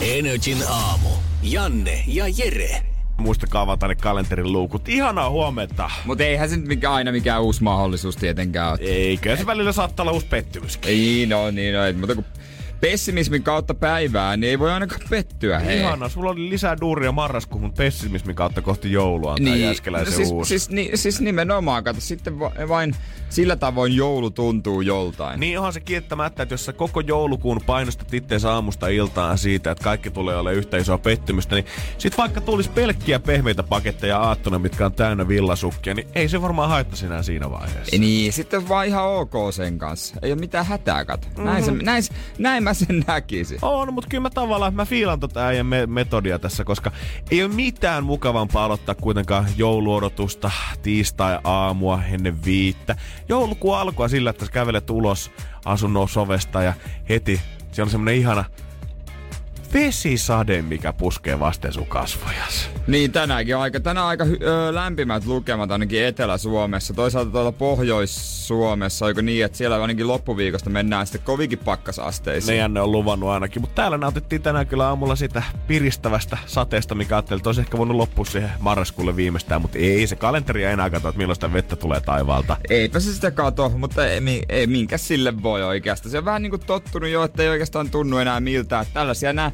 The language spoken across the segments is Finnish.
Energin aamu. Janne ja Jere. Muistakaa avata ne kalenterin luukut. Ihanaa huomenta. Mutta eihän se nyt mikä, aina mikään uusi mahdollisuus tietenkään ole. Eikä se välillä saattaa olla uusi pettymyskin. Ei no, niin no, mutta kun pessimismin kautta päivää, niin ei voi ainakaan pettyä. Hei. Ihana, sulla oli lisää duuria marraskuun pessimismin kautta kohti joulua on niin, jäskeläisen siis, uusi. Siis, ni, siis nimenomaan, kato, sitten vain sillä tavoin joulu tuntuu joltain. Niin onhan se kiittämättä, että jos sä koko joulukuun painostat itseäsi aamusta iltaan siitä, että kaikki tulee olemaan yhtä isoa pettymystä, niin sit vaikka tulisi pelkkiä pehmeitä paketteja aattona, mitkä on täynnä villasukkia, niin ei se varmaan haittaisi enää siinä vaiheessa. Niin, sitten vaan ihan ok sen kanssa. Ei ole mitään hätää, kato. Mm-hmm. Näin, se, näin, näin mä sen näkisin. On, mutta kyllä mä tavallaan, mä fiilan tota äijän me- metodia tässä, koska ei ole mitään mukavampaa aloittaa kuitenkaan jouluodotusta tiistai-aamua ennen viittä. Joulukuun alkua sillä, että sä kävelet ulos asunnon sovesta ja heti siellä on semmonen ihana vesisade, mikä puskee vasten sun kasvojas. Niin, tänäänkin on aika, tänään aika ö, lämpimät lukemat ainakin Etelä-Suomessa. Toisaalta tuolla Pohjois-Suomessa, oiko niin, että siellä ainakin loppuviikosta mennään sitten kovinkin pakkasasteisiin. Ne ne on luvannut ainakin, mutta täällä nautittiin tänään kyllä aamulla sitä piristävästä sateesta, mikä ajattelin, että olisi ehkä voinut loppua siihen marraskuulle viimeistään, mutta ei se kalenteri enää katso, että milloin sitä vettä tulee taivaalta. Eipä se sitä kato, mutta ei, ei minkä sille voi oikeastaan. Se on vähän niin kuin tottunut jo, että ei oikeastaan tunnu enää miltä. Tällaisia nämä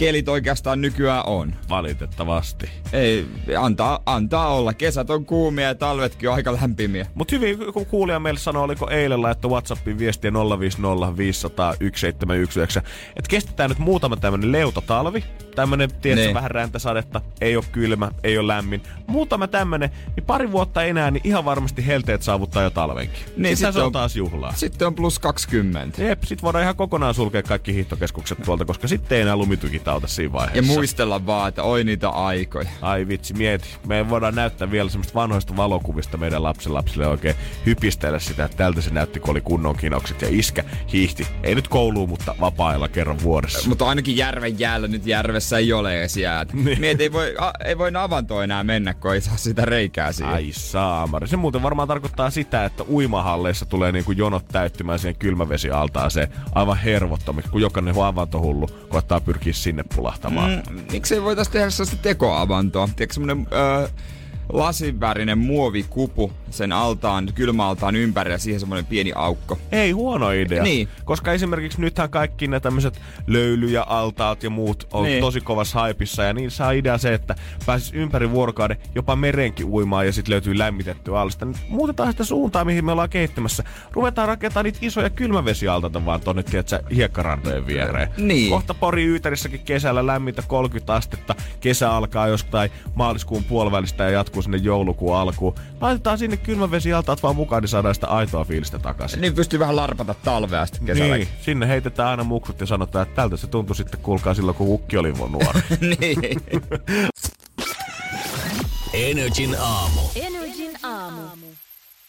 kelit oikeastaan nykyään on. Valitettavasti. Ei, antaa, antaa olla. Kesät on kuumia ja talvetkin on aika lämpimiä. Mutta hyvin, kun kuulija meille sanoi, oliko eilen laittu WhatsAppin viestiä 050 500 1719, että kestetään nyt muutama tämmönen leutotalvi. Tämmönen, tiedätkö, Niin. vähän räntäsadetta, ei ole kylmä, ei ole lämmin. Muutama tämmönen, niin pari vuotta enää, niin ihan varmasti helteet saavuttaa jo talvenkin. Niin, Sitten sit on- taas juhlaa. Sitten on plus 20. Jep, sit voidaan ihan kokonaan sulkea kaikki hiihtokeskukset tuolta, koska sitten ei enää lumitykitä auta siinä vaiheessa. Ja muistella vaan, että oi niitä aikoja. Ai vitsi, mieti. Me voidaan näyttää vielä semmoista vanhoista valokuvista meidän lapsenlapsille oikein hypistellä sitä, että tältä se näytti, kun oli kunnon kinokset ja iskä hiihti. Ei nyt kouluun, mutta vapaa kerran vuodessa. Mutta ainakin järven jäällä nyt järvessä ei ole edes jäätä. Niin. Mieti, ei voi, a, ei voi avanto enää mennä, kun ei saa sitä reikää siihen. Ai saamari. Se muuten varmaan tarkoittaa sitä, että uimahalleissa tulee niinku jonot täyttymään siihen kylmävesialtaaseen aivan hervottomiksi, kun jokainen avantohullu koittaa pyrkiä sinne pulahtamaan. Mm, miksi ei voitaisiin tehdä sellaista tekoavantoa? Tiedätkö semmonen öö, lasinvärinen muovikupu sen altaan, kylmäaltaan ympärillä ja siihen semmoinen pieni aukko. Ei huono idea. Niin. Koska esimerkiksi nythän kaikki ne tämmöiset löyly- ja altaat ja muut on niin. Tosi kovassa haipissa. Ja niin saa idea se, että pääsis ympäri vuorokauden jopa merenkin uimaan ja sitten löytyy lämmitettyä alasta. Nyt muutetaan sitä suuntaa, mihin me ollaan kehittämässä. Ruvetaan rakentamaan niitä isoja kylmävesialtaita vaan tonne, tiedätkö, hiekkarantojen viereen. Niin. Kohta Pori Yyterissäkin kesällä lämmintä 30 astetta. Kesä alkaa jostain maaliskuun puolivälistä ja jatkuu sinne joulukuun alkuun. Laitetaan sinne kylmävesialtaat vaan mukaan, niin saadaan sitä aitoa fiilistä takaisin. Niin pystyy vähän larpata talvea sitten kesällä. Niin, sinne heitetään aina muksut ja sanotaan, että tältä se tuntui sitten kuulkaa silloin, kun ukki oli mun nuori. niin. Energin aamu. Energin aamu.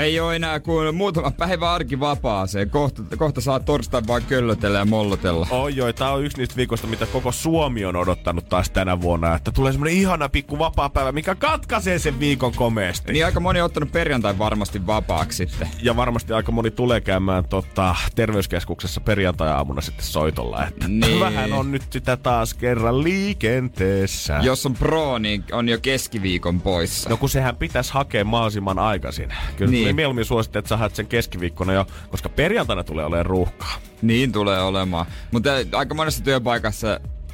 Ei ole enää kuin muutama päivä arki vapaaseen. Kohta, kohta saa torstain vaan köllötellä ja mollotella. Oi joo, tää on yksi niistä viikoista, mitä koko Suomi on odottanut taas tänä vuonna. Että tulee semmonen ihana pikku vapaa-päivä, mikä katkaisee sen viikon komeasti. Niin aika moni on ottanut perjantai varmasti vapaaksi sitten. Ja varmasti aika moni tulee käymään tota, terveyskeskuksessa perjantai-aamuna sitten soitolla. Että Niin. vähän on nyt sitä taas kerran liikenteessä. Jos on pro, niin on jo keskiviikon poissa. No kun sehän pitäisi hakea mahdollisimman aikaisin. Kyllä niin. Niin. mieluummin suosittelen, että sä haet sen keskiviikkona jo, koska perjantaina tulee olemaan ruuhkaa. Niin tulee olemaan. Mutta aika monessa työpaikassa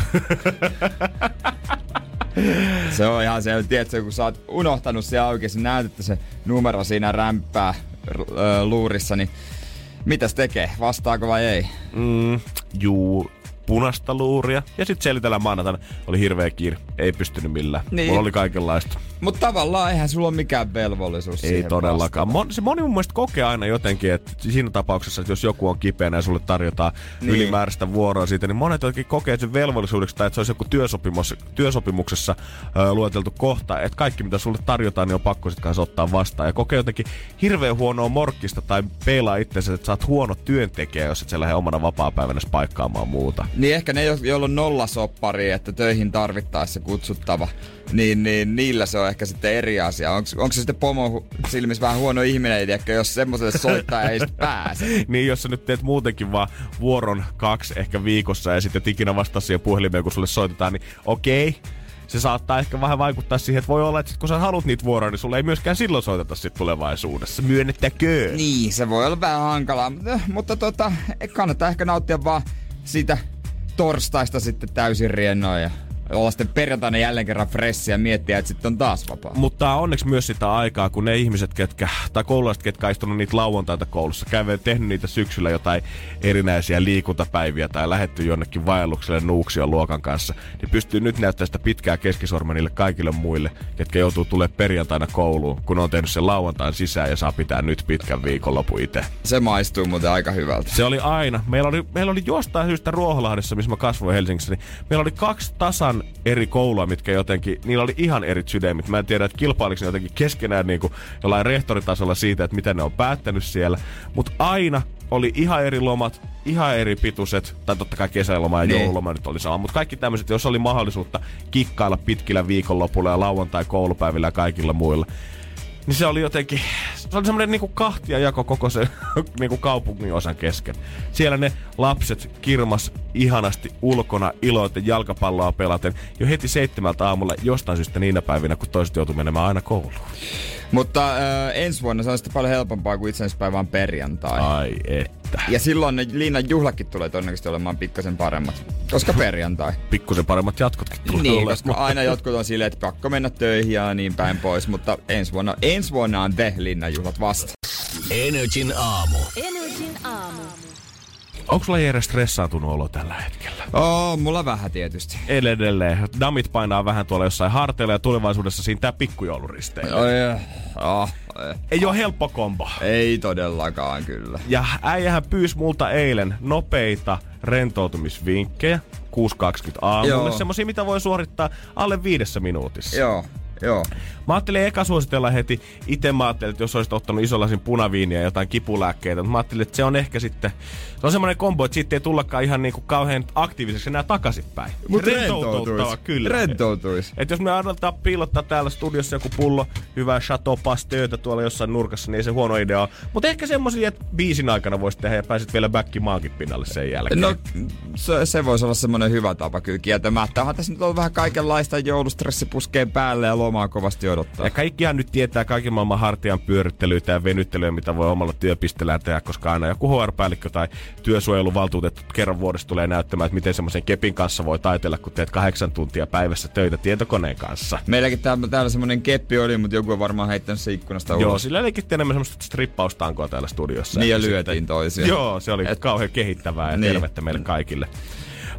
hetkeksi. se on ihan se, tiedätkö, kun sä oot unohtanut se auki, sä näet, että se numero siinä rämpää luurissa, niin mitäs tekee? Vastaako vai ei? Mm, juu, punasta luuria. Ja sitten selitellä maanantaina oli hirveä kiire. Ei pystynyt millään. Niin. Mulla oli kaikenlaista. Mutta tavallaan eihän sulla ole mikään velvollisuus Ei todellakaan. Mon, se moni mun mielestä kokee aina jotenkin, että siinä tapauksessa, että jos joku on kipeänä ja sulle tarjotaan niin. ylimääräistä vuoroa siitä, niin monet jotenkin kokee sen velvollisuudeksi tai että se olisi joku työsopimus, työsopimuksessa ö, lueteltu kohta, että kaikki mitä sulle tarjotaan, niin on pakko sitten kanssa ottaa vastaan. Ja kokee jotenkin hirveän huonoa morkkista tai peilaa itsensä, että sä oot huono työntekijä, jos et sä lähde omana vapaa-päivänä paikkaamaan muuta. Niin ehkä ne, joilla on nollasoppari, että töihin tarvittaessa kutsuttava, niin, niin niillä se on ehkä sitten eri asia. Onko, se sitten pomo silmissä vähän huono ihminen, tiedätkö, jos semmoiselle soittaa ei sitten pääse? niin, jos sä nyt teet muutenkin vaan vuoron kaksi ehkä viikossa ja sitten ikinä vastaa siihen puhelimeen, kun sulle soitetaan, niin okei. Okay se saattaa ehkä vähän vaikuttaa siihen, että voi olla, että sit kun sä haluat niitä vuoroja, niin sulle ei myöskään silloin soiteta sit tulevaisuudessa. Myönnettäkö? Niin, se voi olla vähän hankalaa, mutta, mutta tota, kannattaa ehkä nauttia vaan siitä torstaista sitten täysin riennoin ja olla sitten perjantaina jälleen kerran fressiä ja miettiä, että sitten on taas vapaa. Mutta onneksi myös sitä aikaa, kun ne ihmiset, ketkä, tai koululaiset, ketkä istunut niitä lauantaita koulussa, käyvät tehnyt niitä syksyllä jotain erinäisiä liikuntapäiviä tai lähetty jonnekin vaellukselle Nuuksion luokan kanssa, niin pystyy nyt näyttämään sitä pitkää keskisormen niille kaikille muille, ketkä joutuu tulee perjantaina kouluun, kun on tehnyt sen lauantain sisään ja saa pitää nyt pitkän viikonlopun itse. Se maistuu muuten aika hyvältä. Se oli aina. Meillä oli, meillä oli jostain syystä Ruoholahdessa, missä mä kasvoin Helsingissä, niin meillä oli kaksi tasan eri koulua, mitkä jotenkin, niillä oli ihan eri sydämit. Mä en tiedä, että kilpailiko ne jotenkin keskenään niin kuin jollain rehtoritasolla siitä, että miten ne on päättänyt siellä. Mutta aina oli ihan eri lomat, ihan eri pituiset, tai totta kai kesäloma ja niin. joululoma nyt oli sama, mutta kaikki tämmöiset, jos oli mahdollisuutta kikkailla pitkillä viikonlopulla ja lauantai koulupäivillä ja kaikilla muilla, niin se oli jotenkin, se oli semmoinen niinku kahtia jako koko se niinku kaupungin osan kesken. Siellä ne lapset kirmas ihanasti ulkona iloiten jalkapalloa pelaten jo heti seitsemältä aamulla jostain syystä niinä päivinä, kun toiset joutuu menemään aina kouluun. Mutta äh, ensi vuonna se on sitten paljon helpompaa kuin itsenäispäivä on perjantai. Ai että. Ja silloin ne Liinan juhlakin tulee todennäköisesti olemaan pikkasen paremmat. Koska perjantai. Pikkusen paremmat jatkotkin tulee Niin, olemaan. koska aina jotkut on silleen, että pakko mennä töihin ja niin päin pois. Mutta ensi vuonna, ensi vuonna on The Linnan juhlat vasta. Energin aamu. Energin aamu. Onko sulla Jere stressaantunut olo tällä hetkellä? Oo, mulla vähän tietysti. Edelleen. Damit painaa vähän tuolla jossain harteilla ja tulevaisuudessa siinä tää pikkujouluristeily. Oi, oh, Ei ole helppo kombo. Ei todellakaan kyllä. Ja äijähän pyysi multa eilen nopeita rentoutumisvinkkejä 6.20 aamulle. Semmosia, mitä voi suorittaa alle viidessä minuutissa. Joo, Joo. Mä ajattelin eka suositella heti. Itse mä ajattelin, että jos olisit ottanut isolasin punaviiniä ja jotain kipulääkkeitä, mutta mä ajattelin, että se on ehkä sitten... Se on semmoinen kombo, että siitä ei tullakaan ihan niinku kauhean aktiiviseksi enää takaisinpäin. Mutta rentoutuisi. Kyllä. Rentoutuisi. Et jos me aletaan piilottaa täällä studiossa joku pullo hyvää Chateau Pasteurta tuolla jossain nurkassa, niin ei se huono idea ole. Mutta ehkä semmoisia, että biisin aikana voisi tehdä ja pääsit vielä backi maankin pinnalle sen jälkeen. No, se, se voisi olla semmoinen hyvä tapa kyllä kieltämättä. Onhan tässä nyt ollut vähän kaikenlaista joulustressi puskeen päälle ja lomaa kovasti odottaa. Ja kaikkihan nyt tietää kaiken maailman hartian pyörittelyitä ja venyttelyä, mitä voi omalla työpisteellään tehdä, koska aina joku HR-päällikkö tai työsuojeluvaltuutettu kerran vuodessa tulee näyttämään, että miten semmoisen kepin kanssa voi taitella, kun teet kahdeksan tuntia päivässä töitä tietokoneen kanssa. Meilläkin täällä, täällä semmoinen keppi oli, mutta joku on varmaan heittänyt se ikkunasta ulos. Joo, sillä olikin enemmän semmoista strippaustankoa täällä studiossa. Niin ja lyötiin toisia. Joo, se oli Et... kauhean kehittävää ja niin. tervettä meille kaikille.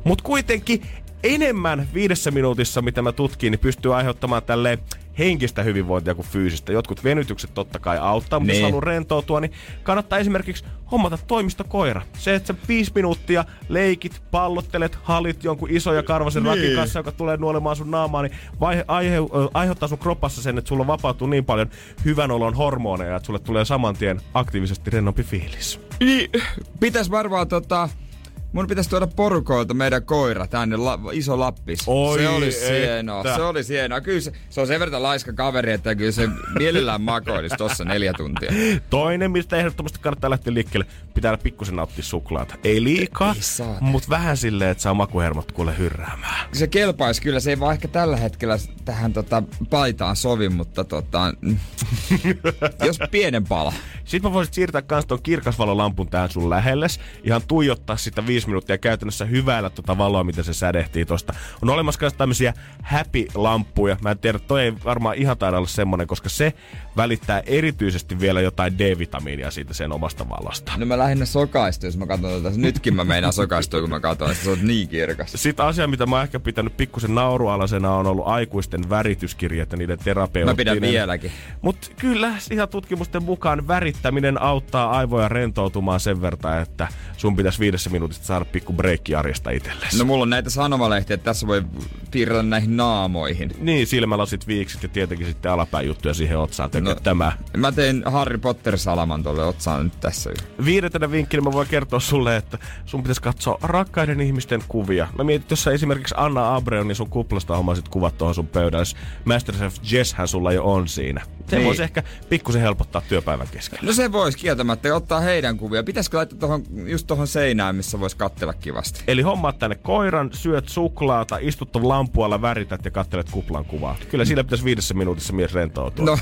Mutta kuitenkin enemmän viidessä minuutissa, mitä mä tutkin, niin pystyy aiheuttamaan tälle henkistä hyvinvointia kuin fyysistä. Jotkut venytykset totta kai auttaa, mutta niin. jos haluaa rentoutua, niin kannattaa esimerkiksi hommata toimistokoira. Se, että sä viisi minuuttia leikit, pallottelet, halit jonkun iso ja karvasen niin. rakin kanssa, joka tulee nuolemaan sun naamaa, niin vaihe, aihe, aiheuttaa sun kropassa sen, että sulla vapautuu niin paljon hyvän olon hormoneja, että sulle tulee saman tien aktiivisesti rennompi fiilis. Niin, pitäis varmaan tota, Mun pitäisi tuoda porukoilta meidän koira tänne, la, iso lappis. Oi, se oli hienoa, se oli hienoa. Kyllä se, se on sen verran laiska kaveri, että kyllä se mielellään makoilisi tossa neljä tuntia. Toinen, mistä ehdottomasti kannattaa lähteä liikkeelle, pitää pikkusen nauttia suklaata. Ei liikaa, mutta vähän silleen, että saa makuhermot kuule hyrräämään. Se kelpaisi kyllä, se ei vaan ehkä tällä hetkellä tähän tota, paitaan sovi, mutta tota, jos pienen pala. Sitten mä voisin siirtää kans ton kirkasvalolampun tähän sun lähelle, ihan tuijottaa sitä viisi minuuttia käytännössä hyväillä tuota valoa, mitä se sädehtii tosta. On olemassa myös tämmöisiä happy-lamppuja. Mä en tiedä, toi ei varmaan ihan taida olla semmonen, koska se välittää erityisesti vielä jotain D-vitamiinia siitä sen omasta valosta. No mä lähinnä sokaistuin, jos mä katson tätä. Nytkin mä meinaan sokaistua, kun mä katson, että se on niin kirkas. Sitten asia, mitä mä oon ehkä pitänyt pikkusen naurualasena, on ollut aikuisten värityskirjat ja niiden terapeuttinen. Mä pidän vieläkin. Mutta kyllä ihan tutkimusten mukaan värittäminen auttaa aivoja rentoutumaan sen verran, että sun pitäisi viidessä minuutissa saada pikku breikki arjesta itsellesi. No mulla on näitä sanomalehtiä, että tässä voi piirrellä näihin naamoihin. Niin, silmälasit, viiksit ja tietenkin sitten alapään juttuja siihen otsaan. No, tämä. Mä tein Harry Potter-salaman tuolle otsaan nyt tässä. Viidentenä vinkkinä mä voin kertoa sulle, että sun pitäisi katsoa rakkaiden ihmisten kuvia. Mä mietin, jos sä esimerkiksi Anna Abreu, niin sun kuplasta hommasit kuvat tuohon sun pöydälle. Masterchef Jesshän sulla jo on siinä. Se niin. voisi ehkä pikkusen helpottaa työpäivän keskellä. No se voisi kieltämättä ottaa heidän kuvia. Pitäisikö laittaa tohon, just tuohon seinään, missä voisi katsella kivasti? Eli hommaat tänne koiran, syöt suklaata, istut lampualla, värität ja kattelet kuplan kuvaa. Kyllä siinä pitäisi viidessä minuutissa mies rentoutua. No,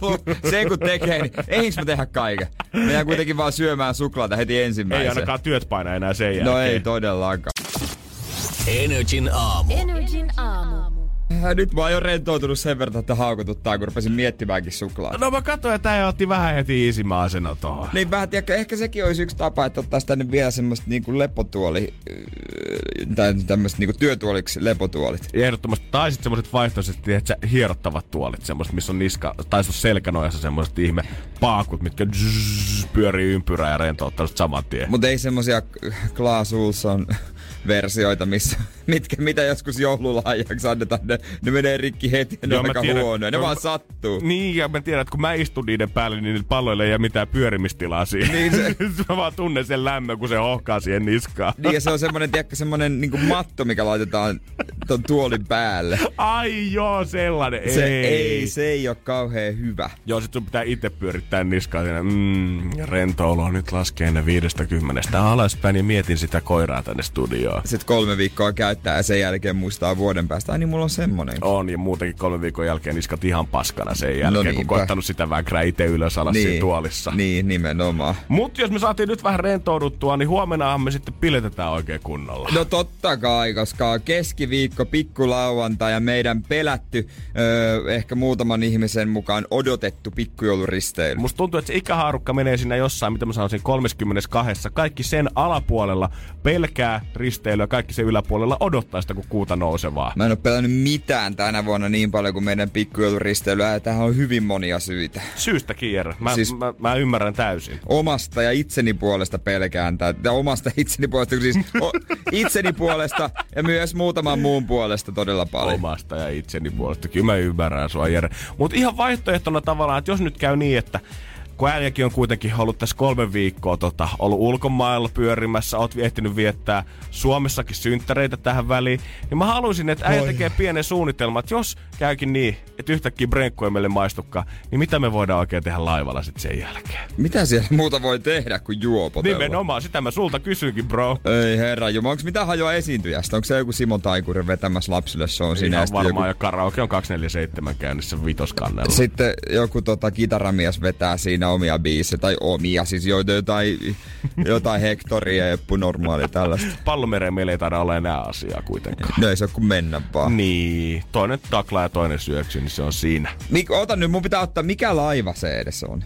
se kun tekee, niin eihinkö mä tehdä kaiken? Meidän kuitenkin vaan syömään suklaata heti ensimmäisenä. Ei ainakaan työt paina enää sen jälkeen. No ei todellakaan. Energin aamu. Energin aamu. Äh, nyt mä oon jo rentoutunut sen verran, että haukututtaa, kun rupesin miettimäänkin suklaata. No mä katsoin, että tää otti vähän heti iisimaasena tohon. Niin vähän, tiedätkö, ehkä sekin olisi yksi tapa, että ottaisi tänne vielä semmoista niinku lepotuoli, äh, tai tämmöistä niinku työtuoliksi lepotuolit. Ehdottomasti, tai sitten semmoiset vaihtoiset, että hierottavat tuolit, semmoiset, missä on niska, tai on selkänojassa semmoiset ihme paakut, mitkä zzz, pyörii ympyrää ja rentouttaa saman tien. Mutta ei semmosia Klaas Ulsson versioita, missä, mitkä, mitä joskus joululahjaksi annetaan, ne, ne menee rikki heti ja ne Joo, on aika tiedän, huonoja. Ne vaan sattuu. Niin, ja mä tiedän, että kun mä istun niiden päälle, niin palloille ei ole mitään pyörimistilaa siinä. Niin se... mä vaan tunnen sen lämmön, kun se ohkaa siihen niskaan. Niin, ja se on semmonen, tiedätkö, semmonen niin matto, mikä laitetaan ton tuolin päälle. Ai joo, sellainen. Se ei. ei, se ei ole kauhean hyvä. Joo, sit sun pitää itse pyörittää niskaa siinä. Mm, rentoulu nyt laskee ne viidestä kymmenestä alaspäin ja mietin sitä koiraa tänne studioon. Sitten kolme viikkoa käyttää ja sen jälkeen muistaa vuoden päästä. Ai niin mulla on semmonen. On ja muutenkin kolme viikon jälkeen iskat ihan paskana sen jälkeen, no kun koittanut sitä väkrää itse ylös alas niin, siinä tuolissa. Niin, nimenomaan. Mutta jos me saatiin nyt vähän rentouduttua, niin huomenna me sitten piletetään oikein kunnolla. No totta kai, koska keskiviikko, pikkulauantai ja meidän pelätty, öö, ehkä muutaman ihmisen mukaan odotettu pikkujouluristeily. Musta tuntuu, että se ikähaarukka menee siinä jossain, mitä mä sanoisin, 32. Kaikki sen alapuolella pelkää risteilyä kaikki se yläpuolella odottaa sitä, kun kuuta nousevaa. Mä en ole pelannut mitään tänä vuonna niin paljon kuin meidän pikkujouluristeilyä, ja tähän on hyvin monia syitä. Syystä kierrä. Mä, siis mä, mä, ymmärrän täysin. Omasta ja itseni puolesta pelkään tätä. Omasta itseni puolesta, siis o, itseni puolesta ja myös muutaman muun puolesta todella paljon. Omasta ja itseni puolesta. Kyllä mä ymmärrän sua, Jere. Mutta ihan vaihtoehtona tavallaan, että jos nyt käy niin, että kun äijäkin on kuitenkin ollut tässä kolme viikkoa tota, ollut ulkomailla pyörimässä, oot ehtinyt viettää Suomessakin synttäreitä tähän väliin, niin mä haluaisin, että äijä tekee pienen suunnitelman, että jos käykin niin, että yhtäkkiä brenkku ei meille maistukaan, niin mitä me voidaan oikein tehdä laivalla sitten sen jälkeen? Mitä siellä muuta voi tehdä kuin juopotella? Nimenomaan, sitä mä sulta kysynkin, bro. Ei herra Jumala, onko mitä hajoa esiintyjästä? Onko se joku Simo Taikurin vetämässä lapsille on siinä? Varmaan, joku... ja karaoke on 247 käynnissä vitoskannella. Sitten joku tota, kitaramies vetää siinä siinä omia biisejä, tai omia, siis joita jotain, jotain hektoria ja normaali tällaista. Pallomereen meillä ei taida olla enää asiaa kuitenkaan. No ei se ole kuin mennä vaan. Niin, toinen takla ja toinen syöksy, niin se on siinä. Mik, ota nyt, mun pitää ottaa, mikä laiva se edes on?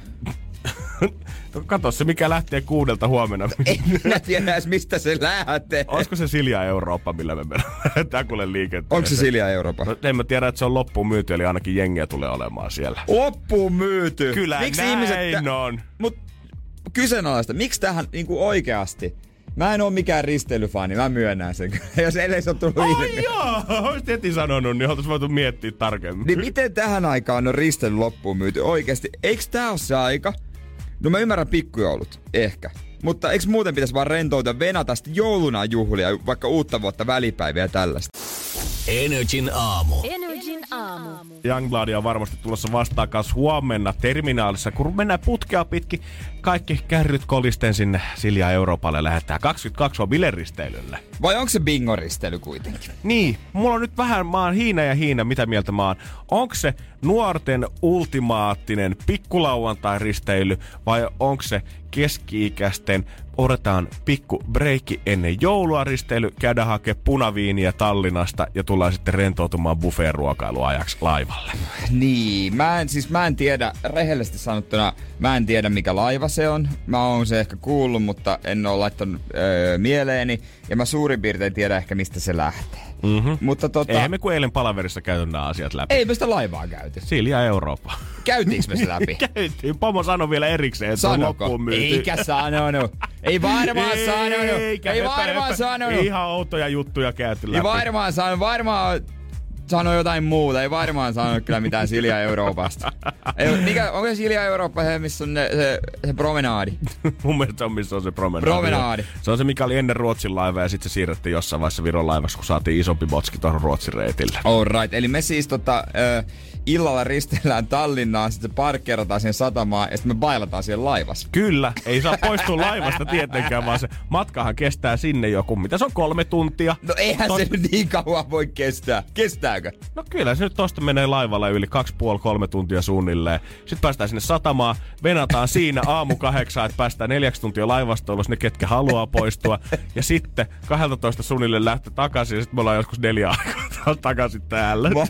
Kato se, mikä lähtee kuudelta huomenna. En minä tiedä edes, mistä se lähtee. Olisiko se Silja Eurooppa, millä me mennään kuule liikenteeseen? Onko se Silja Eurooppa? No, en mä tiedä, että se on loppuun myyty, eli ainakin jengiä tulee olemaan siellä. Loppuun myyty? Kyllä Miksi näin ihmiset on. Mut kyseenalaista, miksi tähän niinku oikeasti Mä en oo mikään risteilyfani, mä myönnän sen. Jos ei se tullut Ai ilmi. joo, olisit heti sanonut, niin oltais voitu miettiä tarkemmin. Niin miten tähän aikaan on risteily loppuun myyty oikeasti? Eikö tää ole se aika, No mä ymmärrän pikkujoulut, ehkä. Mutta eikö muuten pitäisi vaan rentoutua venata sitten jouluna juhlia, vaikka uutta vuotta välipäiviä ja tällaista? Energin aamu. Energin aamu. Youngblood on varmasti tulossa vastaan kanssa huomenna terminaalissa, kun mennään putkea pitkin. Kaikki kärryt kolisten sinne Silja Euroopalle lähettää 22 on bileristeilylle. Vai onko se bingoristeily kuitenkin? Niin, mulla on nyt vähän, mä oon hiina ja hiina, mitä mieltä mä oon. Onko se nuorten ultimaattinen pikkulauantai-risteily vai onko se keski-ikäisten odotetaan pikku breikki ennen joulua risteily, käydään hakemaan punaviiniä Tallinnasta ja tullaan sitten rentoutumaan buffet-ruokailuajaksi laivalle. Niin, mä en, siis mä en tiedä, rehellisesti sanottuna, mä en tiedä mikä laiva se on. Mä oon se ehkä kuullut, mutta en ole laittanut öö, mieleeni. Ja mä suurin piirtein tiedä ehkä mistä se lähtee. Mm-hmm. Mutta tota... Eihän me kuin eilen palaverissa käyty nämä asiat läpi. Ei me sitä laivaa käyty. Silja Eurooppa. Käytiinkö me se läpi? Käytiin. Pomo sanoi vielä erikseen, että Sanoko? on loppuun myyty. Eikä sanonut. Ei varmaan Ei, sanonut. eikä, Ei varmaan sanonut. Ihan outoja juttuja käyty Ei läpi. varmaan sanonut. Varmaan sanoi jotain muuta. Ei varmaan sanonut kyllä mitään Silja Euroopasta. Ei, mikä, onko se Silja Eurooppa se, missä on ne, se, se promenaadi? Mun mielestä se on, missä on se promenaadi. Promenaadi. Se on se, mikä oli ennen Ruotsin laiva ja sitten se siirrettiin jossain vaiheessa Viron laivaksi, kun saatiin isompi botski tuohon Ruotsin reitille. All right. Eli me siis tota, ö, illalla ristellään Tallinnaan, sitten parkkeerataan siihen satamaan ja sitten me bailataan siihen laivassa. Kyllä, ei saa poistua laivasta tietenkään, vaan se matkahan kestää sinne joku, mitä se on kolme tuntia. No eihän Tot- se nyt niin kauan voi kestää. Kestääkö? No kyllä se nyt tosta menee laivalla yli kaksi puoli kolme tuntia suunnilleen. Sitten päästään sinne satamaan, venataan siinä aamu kahdeksan, että päästään neljäksi tuntia laivasta ulos ne, ketkä haluaa poistua. Ja sitten 12 suunnilleen lähtö takaisin ja sitten me ollaan joskus neljä aikaa takaisin täällä. Mä,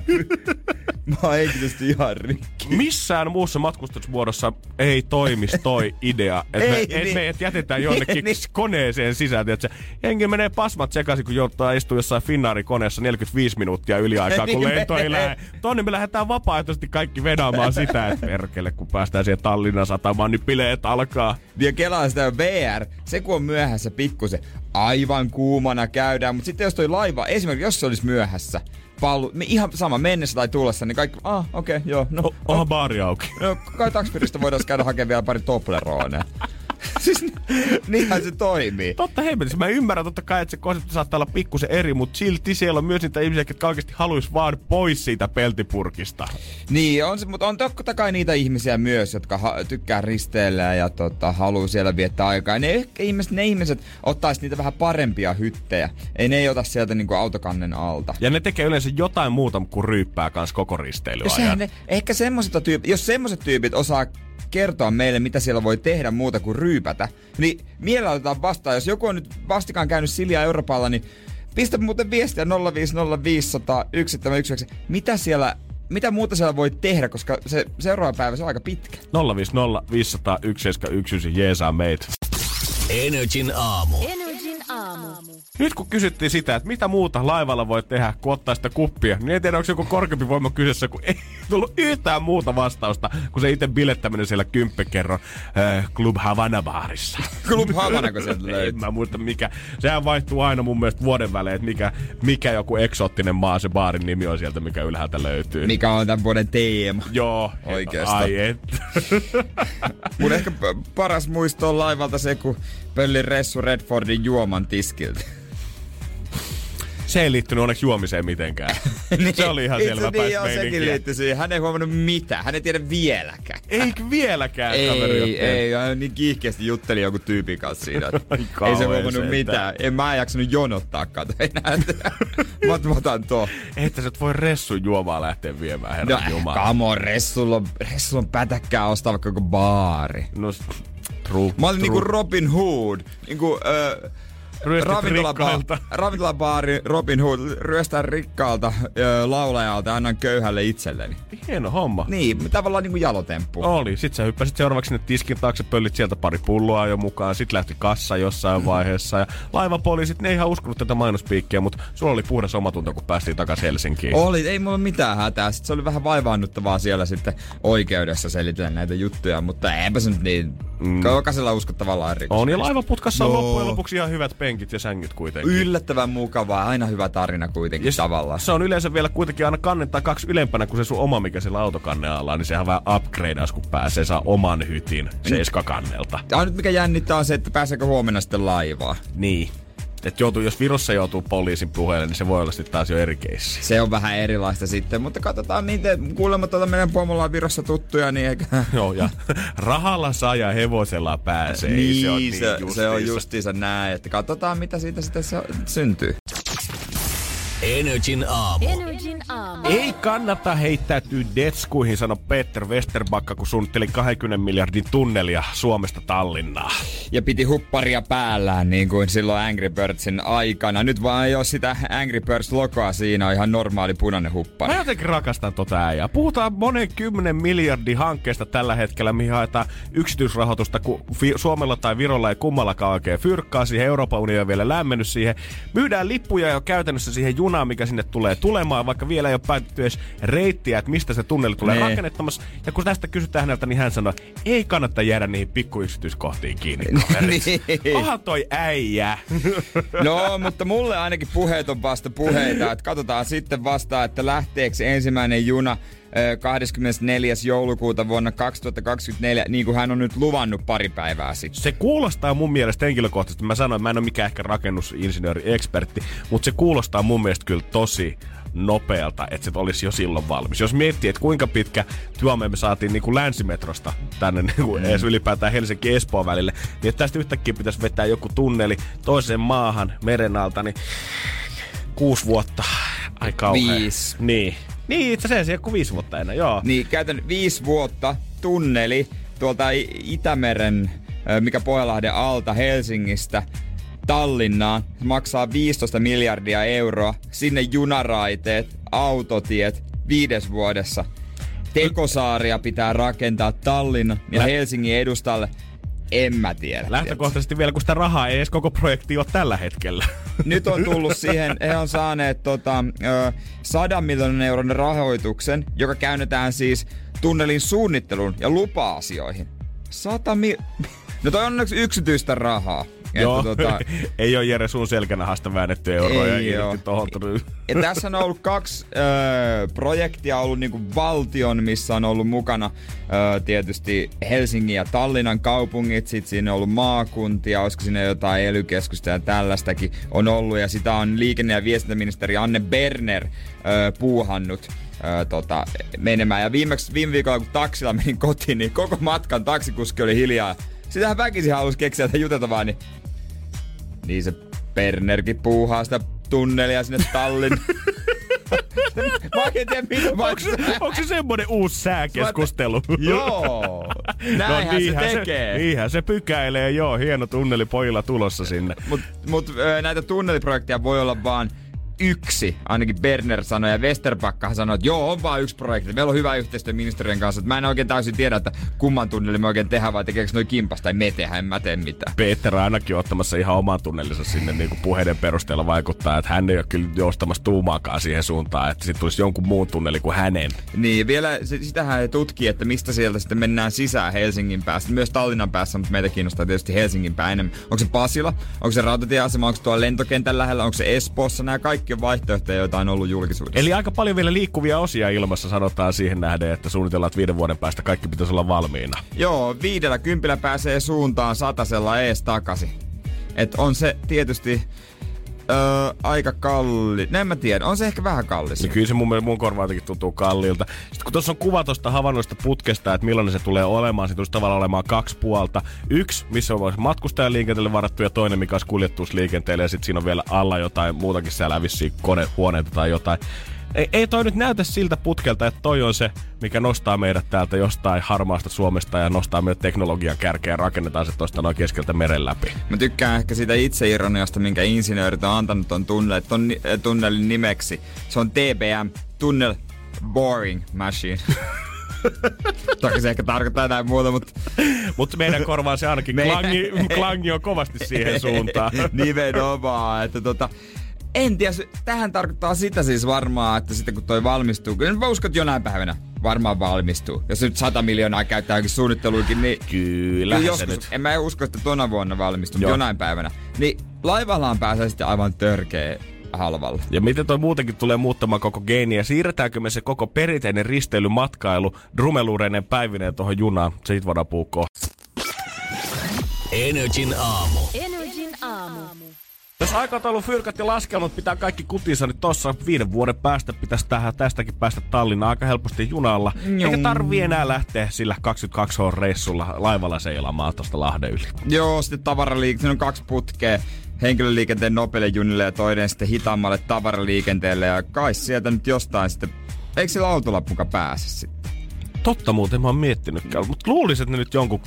mä oon henkisesti ihan rikki. Missään muussa matkustusmuodossa ei toimisi toi idea, että me, Ei et niin. me jätetään jonnekin Niin. koneeseen sisään. Tiedätkö? Jengi menee pasmat sekaisin, kun joutuu istua jossain Finnaarin koneessa 45 minuuttia yliaikaa, kun Niin lento ei lähde. Tonne me lähdetään vapaaehtoisesti kaikki vedaamaan sitä, että perkele, kun päästään siihen Tallinnan satamaan, niin bileet alkaa. Ja kelaa sitä VR, se kun on myöhässä pikkusen, aivan kuumana käydään, mutta sitten jos toi laiva, esimerkiksi jos se olisi myöhässä, pallu, me ihan sama mennessä tai tullessa, niin kaikki, ah, okei, okay, joo, no, onhan baari auki. no kai taksipiristä voidaan käydä hakemaan vielä pari Tobleronea. siis niinhän se toimii. Totta hemmetissä. Mä ymmärrän totta kai, että se konsepti saattaa olla pikkusen eri, mutta silti siellä on myös niitä ihmisiä, jotka oikeasti haluaisi vaan pois siitä peltipurkista. Niin, on se, mutta on totta kai niitä ihmisiä myös, jotka ha- tykkää risteillä ja tota, haluaa siellä viettää aikaa. Ne, ehkä ihmiset, ne ihmiset ottais niitä vähän parempia hyttejä. Ei ne ei ota sieltä niinku autokannen alta. Ja ne tekee yleensä jotain muuta kuin ryyppää kans koko risteilyajan. ne, ehkä semmoiset tyypit, jos semmoiset tyypit osaa kertoa meille, mitä siellä voi tehdä muuta kuin ryypätä, niin mielellä otetaan vastaan. Jos joku on nyt vastikaan käynyt Silja Euroopalla, niin pistä muuten viestiä 050501719. Mitä siellä, mitä muuta siellä voi tehdä, koska se seuraava päivä se on aika pitkä. 050 500 1719, jeesaa meitä. Energin aamu. Energin aamu. Nyt kun kysyttiin sitä, että mitä muuta laivalla voi tehdä, kun ottaa sitä kuppia, niin en tiedä, onko joku korkeampi voima kyseessä, kun ei tullut yhtään muuta vastausta, kuin se itse bilettäminen siellä kymppekerron äh, Club Havana baarissa. Club Havanako sieltä En löytyy? mä muista mikä. Sehän vaihtuu aina mun mielestä vuoden välein, että mikä, mikä joku eksoottinen maa se baarin nimi on sieltä, mikä ylhäältä löytyy. Mikä on tämän vuoden teema. Joo. Oikeastaan. Ai et. Mun ehkä paras muisto on laivalta se, kun pöllin Ressu Redfordin juoman tiskiltä. Se ei liittynyt onneksi juomiseen mitenkään. Se oli ihan selvä niin, joo, sekin liittyy siihen. Hän ei huomannut mitään. Hän ei tiedä vieläkään. Eikö vieläkään kaveri Ei, ole ei, hän niin kiihkeästi jutteli joku tyypin kanssa siinä. ei se huomannut sentään. mitään. En mä jaksanut jonottaa kato enää. mä, ot- mä otan tuo. Että sä et voi ressun juomaa lähteä viemään, No, herran jumala. come on, Ressulla on, Ressulla on pätäkkää ostaa vaikka baari. No, true, Mä olin true. niinku Robin Hood. Niinku, ö, Ryöstit ravintolaba- ravintolabaari Robin Hood ryöstää rikkaalta ö, laulajalta ja annan köyhälle itselleni. Hieno homma. Niin, tavallaan niinku jalotemppu. Oli. Sitten sä hyppäsit seuraavaksi sinne tiskin taakse, pöllit sieltä pari pulloa jo mukaan. Sitten lähti kassa jossain vaiheessa. Ja laivapoliisit, ne ei ihan uskonut tätä mainospiikkiä, mutta sulla oli puhdas omatunto, kun päästiin takaisin Helsinkiin. Oli, ei mulla mitään hätää. Sitten se oli vähän vaivaannuttavaa siellä sitten oikeudessa selitellä näitä juttuja, mutta eipä se nyt niin. Mm. Jokaisella uskottavalla rikos. On, ja laivaputkassa on No. loppujen lopuksi ihan hyvät penkit ja sängyt kuitenkin. Yllättävän mukavaa, aina hyvä tarina kuitenkin Ja tavallaan. Se on yleensä vielä kuitenkin aina kannettaa kaksi ylempänä kuin se sun oma, mikä siellä autokannen alla on, niin sehän vähän upgradeas, kun pääsee saa oman hytin seiskakannelta. Ainut mikä jännittää on se, että pääseekö huomenna sitten laivaa. Niin. Et joutuu, jos Virossa joutuu poliisin puheelle, niin se voi olla sitten taas jo eri keissi. Se on vähän erilaista sitten, mutta katsotaan miten, kuulemma tuota meidän pomolla on Virossa tuttuja, niin eikä... Joo, ja rahalla saa ja hevosella pääsee. Ei se on niin se, se on justiinsa. näin, että katsotaan mitä siitä sitten se syntyy. Energin aamu. Energin aamu. Ei kannata heittäytyä detskuihin, sano Peter Westerbakka, kun suunnitteli 20 miljardin tunnelia Suomesta Tallinnaa. Ja piti hupparia päällään niin kuin silloin Angry Birdsin aikana. Nyt vaan ei ole sitä Angry Birds-logoa siinä, on ihan normaali punainen huppari. Mä jotenkin rakastan tota äijää. Puhutaan monen kymmenen miljardin hankkeesta tällä hetkellä, mihin haetaan yksityisrahoitusta, kun fi- Suomella tai Virolla ei kummallakaan oikein fyrkkaa siihen. Euroopan unioni on vielä lämmennyt siihen. Myydään lippuja jo käytännössä siihen junaan, mikä sinne tulee tulemaan, vaikka vielä ei ole päätetty edes reittiä, että mistä se tunneli tulee Nee. rakennettamassa. Ja kun tästä kysytään häneltä, niin hän sanoi, että ei kannata jäädä niihin pikkuyksityiskohtiin kiinni. kaverit." Niin. Aha toi äijä. No, mutta mulle ainakin puheet on vasta puheita. Että katsotaan sitten vasta, että lähteekö ensimmäinen juna 24. joulukuuta vuonna 2024, niin kuin hän on nyt luvannut pari päivää sitten. Se kuulostaa mun mielestä henkilökohtaisesti, mä sanoin, että mä en ole mikään ehkä rakennusinsinööri-ekspertti, mutta se kuulostaa mun mielestä kyllä tosi nopealta, että se olisi jo silloin valmis. Jos miettii, että kuinka pitkä työmme me saatiin niin kuin länsimetrosta tänne niin kuin edes ylipäätään Helsinki-Espoon välille, niin että tästä yhtäkkiä pitäisi vetää joku tunneli toiseen maahan meren alta, niin kuusi vuotta. Ai kauhean. Viisi. Niin. Niin, itse asiassa ei ole kuin viisi vuotta enää, joo. Niin käytän viisi vuotta tunneli tuolta Itämeren, mikä Pohjanlahden alta Helsingistä Tallinnaan. Se maksaa 15 miljardia euroa. Sinne junaraiteet, autotiet viides vuodessa. Tekosaaria pitää rakentaa Tallinnan ja Helsingin edustalle. En mä tiedä. Lähtökohtaisesti vielä, kun sitä rahaa ei edes koko projekti ole tällä hetkellä. Nyt on tullut siihen, he on saaneet tota, ö, 100 miljoonan euron rahoituksen, joka käynnetään siis tunnelin suunnitteluun ja lupa-asioihin. 100 mil... No toi on onneksi yksityistä rahaa. Joo, Että, tota, ei ole Jere sun selkänahasta väännetty euroja Ei tohon. ja tässä on ollut kaksi ö, projektia ollut niinku valtion, missä on ollut mukana ö, tietysti Helsingin ja Tallinnan kaupungit, sit siinä on ollut maakuntia, olisiko siinä jotain ely ja tällaistakin on ollut, ja sitä on liikenne- ja viestintäministeri Anne Berner ö, puuhannut ö, tota, menemään. Ja viimeksi viime viikolla, kun taksilla menin kotiin, niin koko matkan taksikuski oli hiljaa. Sitähän väkisin halusi keksiä, että juteltavaa, niin niin se Bernerkin puuhaa sitä tunnelia sinne Tallin. mä oikein tiedä, mitä mä... Onko se, onko se semmonen uusi sääkeskustelu? Joo, näinhän se niinhän tekee. Se, niinhän se pykäilee, joo. Hieno tunneli pojilla tulossa sinne. Mut, mut näitä tunneliprojekteja voi olla vaan yksi, ainakin Berner sanoi, ja Westerbakka sanoi, että joo, on vaan yksi projekti. Meillä on hyvä yhteistyö ministeriön kanssa. Että mä en oikein täysin tiedä, että kumman tunneli me oikein tehdään, vai tekeekö noi kimpasta, tai me tehdään, en mä tee mitään. Peter ainakin ottamassa ihan oman tunnelissa sinne niin kuin puheiden perusteella vaikuttaa, että hän ei ole kyllä joustamassa tuumaakaan siihen suuntaan, että sitten tulisi jonkun muun tunneli kuin hänen. Niin, vielä sitähän he tutkii, että mistä sieltä sitten mennään sisään Helsingin päästä. Myös Tallinnan päässä, mutta meitä kiinnostaa tietysti Helsingin pää enemmän. Onko se Pasila? Onko se rautatieasema? Onko se tuolla lentokentän lähellä? Onko se Espoossa? Nämä kaikki on vaihtoehtoja, joita on ollut julkisuudessa. Eli aika paljon vielä liikkuvia osia ilmassa sanotaan siihen nähden, että suunnitellaan, että viiden vuoden päästä kaikki pitäisi olla valmiina. Joo, viidellä kympillä pääsee suuntaan satasella ees takaisin. Et on se tietysti öö, aika kalli. No en mä tiedä, on se ehkä vähän kallis. Niin kyllä se mun, mun korvaan jotenkin tuntuu kalliilta. Sitten kun tuossa on kuva tuosta havainnoista putkesta, että millainen se tulee olemaan, se tulisi tavallaan olemaan kaksi puolta. Yksi, missä on matkustajaliikenteelle varattu ja toinen, mikä olisi kuljetusliikenteelle ja sitten siinä on vielä alla jotain muutakin siellä vissiin konehuoneita tai jotain. Ei, ei toi nyt näytä siltä putkelta, että toi on se, mikä nostaa meidät täältä jostain harmaasta Suomesta ja nostaa meidät teknologian kärkeä ja rakennetaan se tosta noin keskeltä meren läpi. Mä tykkään ehkä siitä itseironiasta, minkä insinöörit on antanut ton, tunnel, ton äh, tunnelin nimeksi. Se on TBM, Tunnel Boring Machine. Toki se ehkä tarkoittaa jotain muuta, mutta Mutta meidän korvaan se ainakin klangi, klangi on kovasti siihen suuntaan. nimenomaan. Että tota, en tiedä, se- tähän tarkoittaa sitä siis varmaan, että sitten kun toi valmistuu, kyllä mä uskon, että jonain päivänä varmaan valmistuu. Jos nyt 100 miljoonaa käyttää johonkin suunnitteluikin, niin Kyllä se joskus, nyt. en mä usko, että tona vuonna valmistuu, mutta Joo. jonain päivänä. Niin laivallaan pääsee sitten aivan törkeä halvalla. Ja miten toi muutenkin tulee muuttamaan koko geeniä? Siirretäänkö me se koko perinteinen risteilymatkailu drumeluureinen päivineen tuohon junaan? Siitä voidaan puhua kohta. Energin aamu. Energin aamu. Jos aikataulu fyrkat ja laskelmat pitää kaikki kutinsa, niin tossa viiden vuoden päästä pitäisi tähän, tästäkin päästä Tallinnaan aika helposti junalla. Eikä tarvii enää lähteä sillä 22H-reissulla laivalla seilaamaan tuosta Lahden yli. Joo, sitten tavaraliike, siinä on kaksi putkea. henkilöliikenteen nopeille junille ja toinen sitten hitaammalle tavaraliikenteelle. Ja kai sieltä nyt jostain sitten, eikö sillä autolla muka pääse sitten? Totta muuten, mä oon miettinytkään, mutta luulisin, että ne nyt jonkun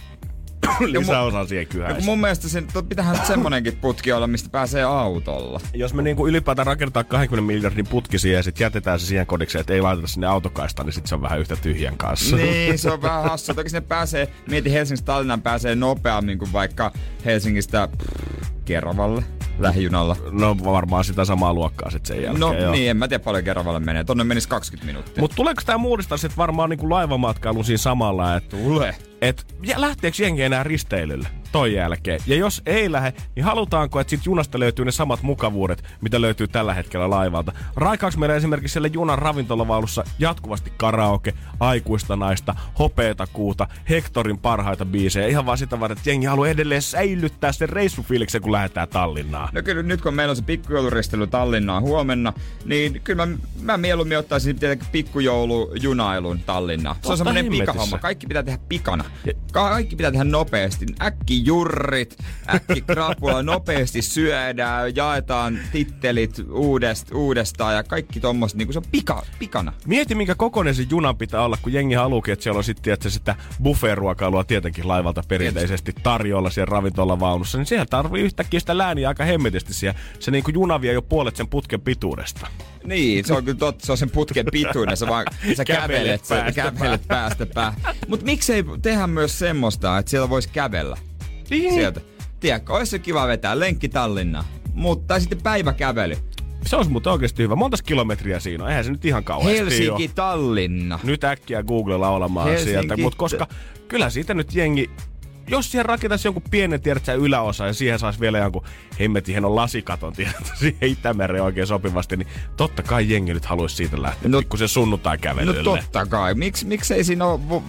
lisäosan siihen kyhäisi. mun mielestä sen, nyt semmonenkin putki olla, mistä pääsee autolla. Jos me niinku ylipäätään rakennetaan 20 miljardin putki siihen ja sitten jätetään se siihen kodikseen, että ei laiteta sinne autokaistaan, niin sitten se on vähän yhtä tyhjän kanssa. Niin, se on vähän hassu. Toki sinne pääsee, mieti Helsingistä Tallinnaan pääsee nopeammin kuin vaikka Helsingistä pff, Keravalle lähijunalla. No varmaan sitä samaa luokkaa sitten sen jälkeen. No joo. niin, en mä tiedä paljon Keravalle menee. Tonne menisi 20 minuuttia. Mutta tuleeko tämä muodistaa sitten varmaan niinku laivamatkailun siinä samalla, että Tule. et, ja lähteekö jengi enää risteilylle ton jälkeen? Ja jos ei lähde, niin halutaanko, että sit junasta löytyy ne samat mukavuudet, mitä löytyy tällä hetkellä laivalta? Raikaaks meillä esimerkiksi siellä junan ravintolavaulussa jatkuvasti karaoke, aikuista naista, hopeeta kuuta, Hektorin parhaita biisejä, ihan vaan sitä varten, että jengi haluaa edelleen säilyttää sen reissufiiliksen, kun lähdetään Tallinnaan. No kyllä nyt kun meillä on se pikkujouluristely Tallinnaan huomenna, niin kyllä mä, mä mieluummin ottaisin tietenkin pikkujoulujunailun Tallinnaan. Se on semmoinen pikahomma. Kaikki pitää tehdä pikana. Kaikki pitää tehdä nopeasti. Äkki jurrit, äkki krapula, nopeasti syödään, jaetaan tittelit uudest, uudestaan ja kaikki tommoset, niin kuin se on pika, pikana. Mieti, minkä kokoinen se junan pitää olla, kun jengi haluukin, että siellä on sitten että sitä buffet-ruokailua tietenkin laivalta perinteisesti tarjolla siellä ravintolavaunussa, niin siellä tarvii yhtäkkiä sitä lääniä aika hemmetisti siellä. Se niinku juna vie jo puolet sen putken pituudesta. Niin, se on kyllä totta, se on sen putken pituinen, sä vaan sä Kävelet kävelet, sä päästä kävelet päästä päähän. Mut miksei tehdä myös semmoista, että siellä voisi kävellä Niin. sieltä. Tiedätkö, olisi se kiva vetää lenkki Tallinnaan, mutta sitten päiväkävely. Se olisi muuten oikeasti hyvä. Monta kilometriä siinä on? Eihän se nyt ihan kauheasti Helsinki, ole. Tallinna. Nyt äkkiä Googlella olemaan Helsinki- sieltä. Mutta koska kyllä siitä nyt jengi jos siihen rakentaisi jonkun pienen, tiedätkö, yläosa ja siihen saisi vielä jonkun hemmetin hienon lasikaton, tiedätkö, siihen Itämereen oikein sopivasti, niin totta kai jengi nyt haluaisi siitä lähteä No- no, pikkusen sunnuntai No kävelylle. totta kai. Miks, miksei siinä ole...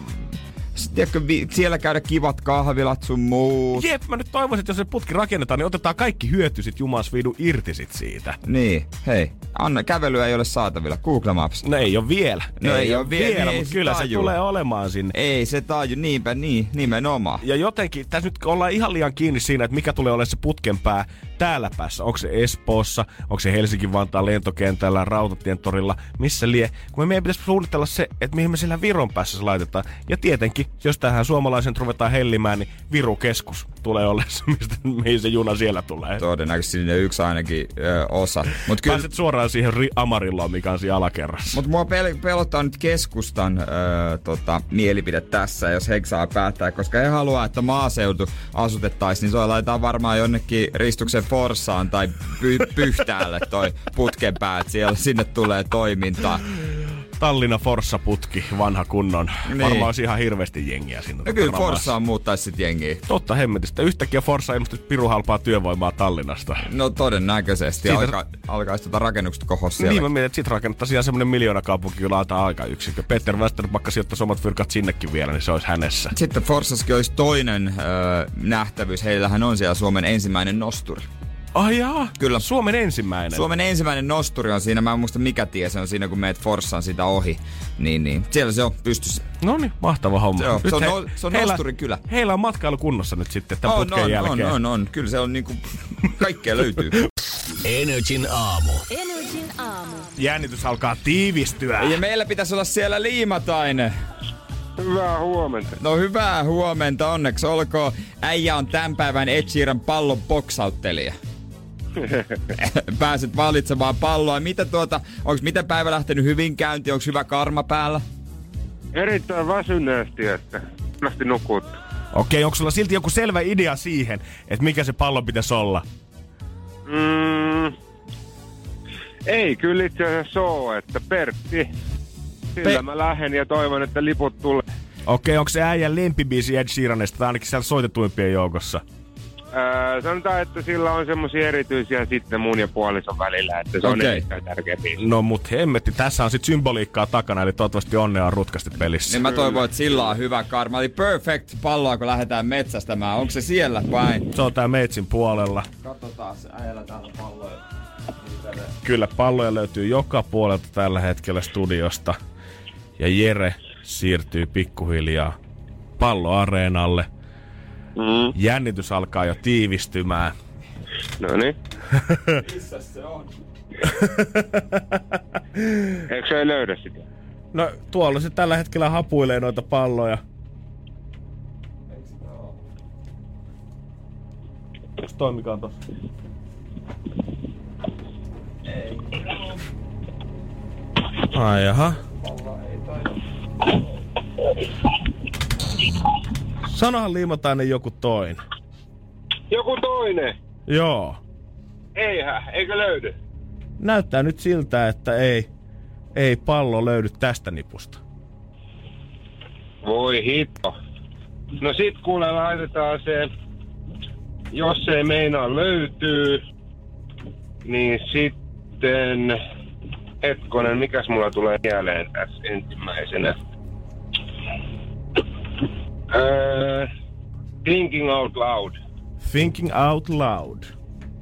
vo- s- Tiedätkö, vi- siellä käydä kivat kahvilat sun muut. Jep, mä nyt toivoisin, että jos se putki rakennetaan, niin otetaan kaikki hyöty sit Jumas viidu irti sit siitä. Niin, hei. Anna, kävelyä ei ole saatavilla. Google Maps. No ei ole vielä. No ei oo vielä, niin ei mutta se kyllä se tajua. tulee olemaan sinne. Ei se taju, niinpä niin, nimenomaan. Ja jotenkin, tässä nyt ollaan ihan liian kiinni siinä, että mikä tulee olemaan se putken pää täällä päässä. Onko se Espoossa, onko se Helsinki-Vantaan lentokentällä, Rautatien torilla, missä lie. Kun me meidän pitäisi suunnitella se, että mihin me siellä Viron päässä se laitetaan. Ja tietenkin, jos tähän suomalaisen ruvetaan hellimään, niin Viru-keskus tulee olemaan se, mistä, mihin se juna siellä tulee. Todennäköisesti sinne yksi ainakin ö, osa. Mut kyllä, Pääset suoraan siihen ri- Amarilloon, mikä on siinä alakerrassa. Mutta mua pel- pelottaa nyt keskustan öö, tota, mielipide tässä, jos he saa päättää, koska he haluaa, että maaseutu asutettaisiin, niin se laitetaan varmaan jonnekin ristuksen Forsaan tai py- Pyhtäälle toi putken päät. Siellä sinne tulee toimintaa. Tallinna Forssa-putki, vanha kunnon. Niin. Varmaan olisi ihan hirveästi jengiä sinne. No kyllä. Forsaan muuttaisi sit jengiä. Totta hemmetistä. Yhtäkkiä Forssa ilmestyi piru halpaa työvoimaa Tallinnasta. No todennäköisesti. Siitä- Alka, alkaisi tota rakennukset kohos siellä. Niin mä mietin, että sit rakennettaisiin ihan semmonen miljoona kaupunki, kyllä laitetaan aikayksikkö. Peter Westerpakka sijoittaisi omat fyrkat sinnekin vielä, niin se olisi hänessä. Sitten Forsaskin olisi toinen öö, nähtävyys. Heillähän on siellä Suomen ensimmäinen nosturi. Ai jaa, Kyllä. Suomen ensimmäinen. Suomen ensimmäinen nosturi on siinä, mä en muista mikä tie se on siinä, kun meet Forssaan sitä ohi. Niin, niin. Siellä se on pystyssä. No niin, mahtava homma. Se on- Nyt se on no- se on nosturikylä. Heillä on matkailu kunnossa nyt sitten tämän On, putken on, jälkeen. on, on, on. Kyllä se on niinku, kaikkea löytyy. Energin aamu. Energin aamu. Jännitys alkaa tiivistyä. Ja meillä pitäisi olla siellä liimatainen. Hyvää huomenta. No hyvää huomenta, onneksi olkoon. Äijä on tämän päivän Ed Sheeran pallon boksauttelija. Pääset valitsemaan palloa. Mitä tuota, onks miten päivä lähtenyt hyvin käynti? Onko hyvä karma päällä? Erittäin väsyneesti, että lähti nukut. Okei, onko sulla silti joku selvä idea siihen, että mikä se pallo pitäisi olla? Mm, ei kyllä itse asiassa ole, että Pertti. Sillä Pe- mä lähden ja toivon, että liput tulee. Okei, onko se äijän lempibiisi Ed Sheeranista tai ainakin siellä soitetuimpien joukossa? Öö, sanotaan, että sillä on semmosia erityisiä sitten mun ja puolison välillä, että se on Okei. erittäin tärkeä biisi. No mut hemmetti, tässä on sit symboliikkaa takana, eli toivottavasti onnea on rutkasti pelissä. Niin mä toivon, että sillä on hyvä karma. Eli perfect palloa, kun lähdetään metsästämään. Onko se siellä päin? Se on tää Meitsin puolella. Katsotaan, se äijällä täällä palloja. Kyllä palloja löytyy joka puolelta tällä hetkellä studiosta. Ja Jere siirtyy pikkuhiljaa palloareenalle. Mm. Jännitys alkaa jo tiivistymään. No niin. Missä se on? Eikö se ei löydä sitä? No tuolla se tällä hetkellä hapuilee noita palloja. Toimikaan tossa. Ai jaha. Sanohan liimatainen joku toinen. Joku toinen. Joo. Eihän, eikö löydy? Näyttää nyt siltä, että ei, ei pallo löydy tästä nipusta. Voi hitto. No sit kuule laitetaan se, jos se ei meinaa löytyy, niin sitten, hetkonen, mikäs mulla tulee mieleen tässä ensimmäisenä? Öö, thinking out loud, Thinking out loud.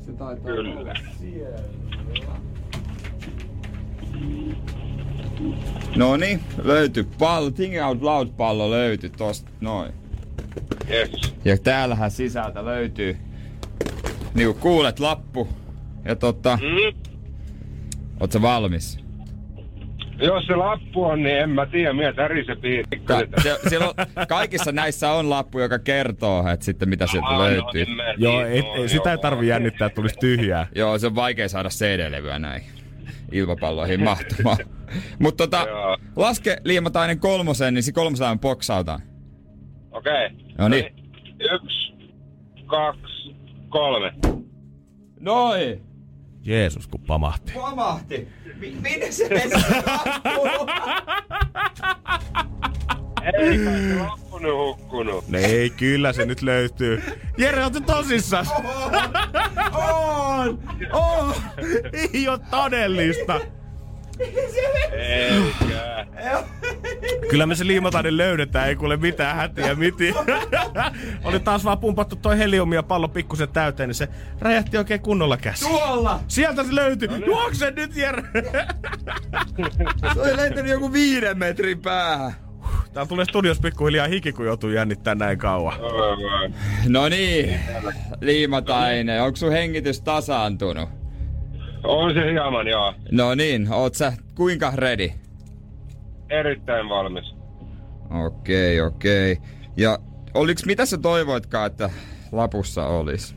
Se taitaa kyllä. No niin, löytyi pallo. Think Out Loud pallo löytyi tosta noin. Yes. Ja täällähän sisältä löytyy, niinku kuulet lappu. Ja tota, Mm. oot sä valmis? Jos se lappu on, niin en mä tiedä, mitä tärise se, siellä on, kaikissa näissä on lappu, joka kertoo, että sitten mitä sieltä löytyy. Joo, ei, ei, sitä ei tarvi jännittää, että tulisi tyhjää. Joo, se on vaikea saada CD-levyä näin ilmapalloihin mahtumaan. Mutta tota, Joo. laske liimatainen kolmosen, niin se kolmosella boksautaan. Okei. No niin. Yksi, kaksi, kolme. Noin! Jeesus, kun pamahti. Pamahti! Mi- minne se meni? Ei kai hukkunut. Ei, kyllä se nyt löytyy. Jere, oot tosissaan? On! On! Ei oo todellista. Eikä. Kyllä me se liimatainen löydetään, ei kuule mitään hätiä miti. Oli taas vaan pumpattu toi heliumi ja pallo pikkusen täyteen, niin se räjähti oikein kunnolla käsi. Tuolla! Sieltä se löytyi. Juokse nyt, Jere! Se oli lentänyt joku viiden metrin päähän. Täällä tulee studios pikkuhiljaa hiki, kun joutuu jännittämään näin kauan. No niin, liimatainen. Onko sun hengitys tasaantunut? On se hieman, joo. No niin, oot sä kuinka ready? Erittäin valmis. Okei, okei. Ja oliks, mitä sä toivoitkaan, että lapussa olisi?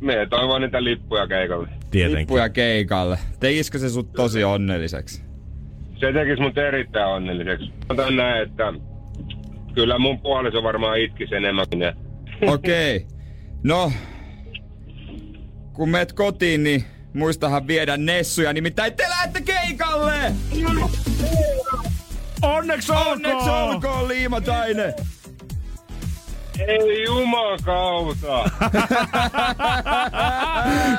Me toivon niitä lippuja keikalle. Tietenkin. Lippuja keikalle. Tekisikö se sut tosi onnelliseksi? Se tekisi mut erittäin onnelliseksi. Otan näin, että kyllä mun puoliso varmaan itkisi enemmänkin. Ja Okei. No, kun meet kotiin, niin muistahan viedä Nessuja, nimittäin te lähdette keikalle! Onneksi olkoon! Onneksi olkoon, liimatainen! Ei jumakauta!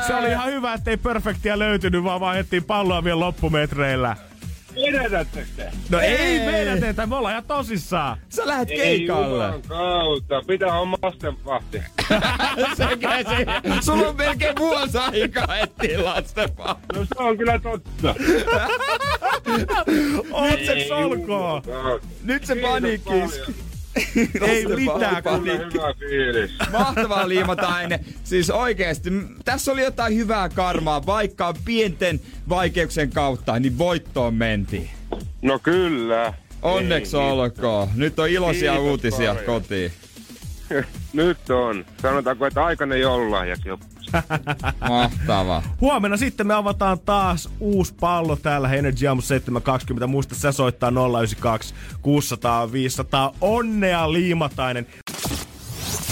Se oli ihan hyvä, ettei perfektiä löytynyt, vaan vaihdettiin palloa vielä loppumetreillä. Pidätättekö te? No ei, Ei. ei meidän teitä, me ollaan ihan tosissaan. Sä lähdet Ei keikalle! jumakauta. Pitää olla se. Sulla on melkein vuosi aikaa etsiä lastenpaa. No se on kyllä totta. Onneksi olkoon! jumakauta. Nyt se paniikki iski. Ei mitään, fiilis. Mahtavaa liimataine. Siis oikeesti, tässä oli jotain hyvää karmaa, vaikka pienten vaikeuksien kautta, niin voittoon mentiin. No kyllä. Onneksi Ei, olkoon. Nyt on iloisia Kiitos uutisia paljon. kotiin. Nyt on. Sanotaanko, että aikainen joululahjakin jo. Mahtavaa. Huomenna sitten me avataan taas uusi pallo täällä Energy Aamu 720. Muista sä soittaa 092 600 500. Onnea liimatainen.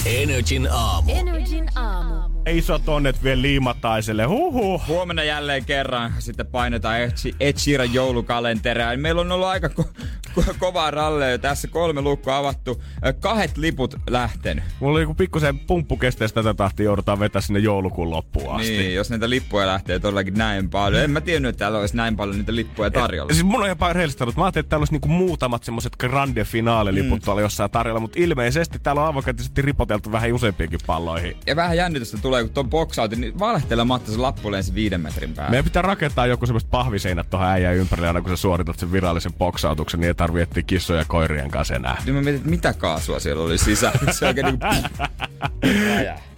Energin aamu. Energin aamu. Isot onnet vielä liimataiselle. Huhu. Huomenna jälleen kerran sitten painetaan Ed She- Ed Sheeran joulukalenteria. Meillä on ollut aika ko- ko- kovaa ralleja. Tässä kolme lukkoa avattu. Ö, Kahdet liput lähtenyt. Mulla oli joku pikkusen pumppu kesteestä tätä tahtia joudutaan vetää sinne joulukuun loppuun asti. Niin, jos näitä lippuja lähtee todellakin näin paljon. En mä tiennyt, että täällä olisi näin paljon niitä lippuja tarjolla. Siis mun on jopa rehellistä ollut. Mä ajattelin, että täällä olisi niinku muutamat semmoset grande finaaliliput mm. tuolla jossain tarjolla, mutta ilmeisesti täällä on avokätisesti ripoteltu vähän useampiinkin palloihin. Ja vähän jännitystä tulee, kun ton boksautin, niin valehtelematta se lappu lensi viiden metrin päähän. Meidän pitää rakentaa joku semmoiset pahviseinät tuohon äijän ympärille aina kun sä suoritat sen virallisen boksautuksen, niin ei tarvii etsiä kissoja ja koirien kanssa enää. Niin mä mietin, että mitä kaasua siellä oli sisällä. Se oikein niinku...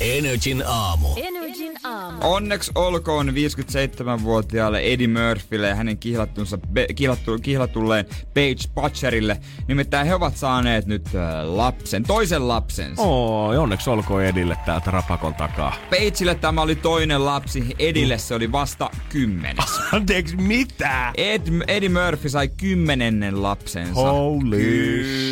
Energin aamu. Energy Onneksi olkoon 57-vuotiaalle Eddie Murphylle ja hänen kihlattunsa, be, kihlattu, kihlatulleen Paige Butcherille. Nimittäin he ovat saaneet nyt äh, lapsen, toisen lapsensa. Oo, ja onneksi olkoon Edille täältä rapakon takaa. Pageille tämä oli toinen lapsi, Edille se oli vasta kymmenes. Anteeksi, mitä? Ed, Eddie Murphy sai kymmenennen lapsensa. Holy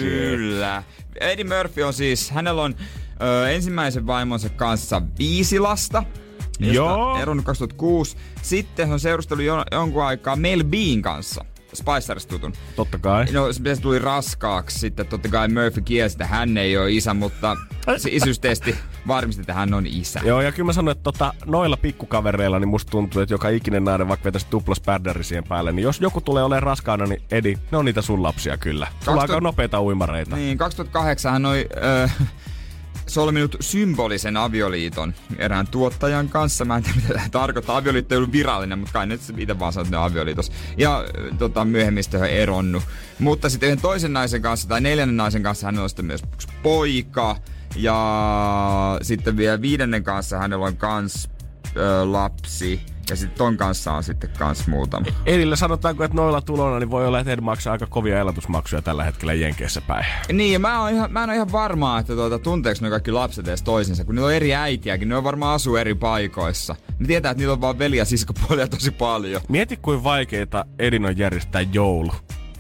Kyllä. Eddie Murphy on siis, hänellä on ö, ensimmäisen vaimonsa kanssa viisi lasta. Joo. Eronnut 2006. Sitten on seurustellut jo, jonkun aikaa Mel Bean kanssa. Spiceris tutun. Totta kai. No se tuli raskaaksi. Sitten totta kai Murphy kielsi, että hän ei ole isä, mutta se isyystesti varmisti, että hän on isä. Joo, ja kyllä mä sanoin, että tota, noilla pikkukavereilla niin musta tuntuu, että joka ikinen nainen vaikka vetäisi tuplas pärdäri siihen päälle, niin jos joku tulee olemaan raskaana, niin Edi, ne on niitä sun lapsia kyllä. Sulla on 2000 aika nopeita uimareita. Niin, 2008 hän oli ö, solminut symbolisen avioliiton erään tuottajan kanssa. Mä en tiedä, mitä tämä tarkoittaa. Avioliitto ei ollut virallinen, mutta kai nyt itse vaan sanoo, avioliitos. Ja tota, myöhemmin sitten eronnut. Mutta sitten yhden toisen naisen kanssa, tai neljännen naisen kanssa, hänellä on sitten myös poika. Ja sitten vielä viidennen kanssa hänellä on kans ö, lapsi. Ja sitten ton kanssa on sitten kans muutama. Edillä sanotaanko, että noilla tuloilla niin voi olla, että Ed maksaa aika kovia elatusmaksuja tällä hetkellä Jenkeissä päin. Niin, ja mä, oon ihan, mä en ole ihan varma, että tuota, tunteeko ne kaikki lapset edes toisensa, kun niillä on eri äitiäkin, ne on varmaan asuu eri paikoissa. Ne tietää, että niillä on vaan veli- ja siskopuolia tosi paljon. Mieti, kuin vaikeita Edin on järjestää joulu.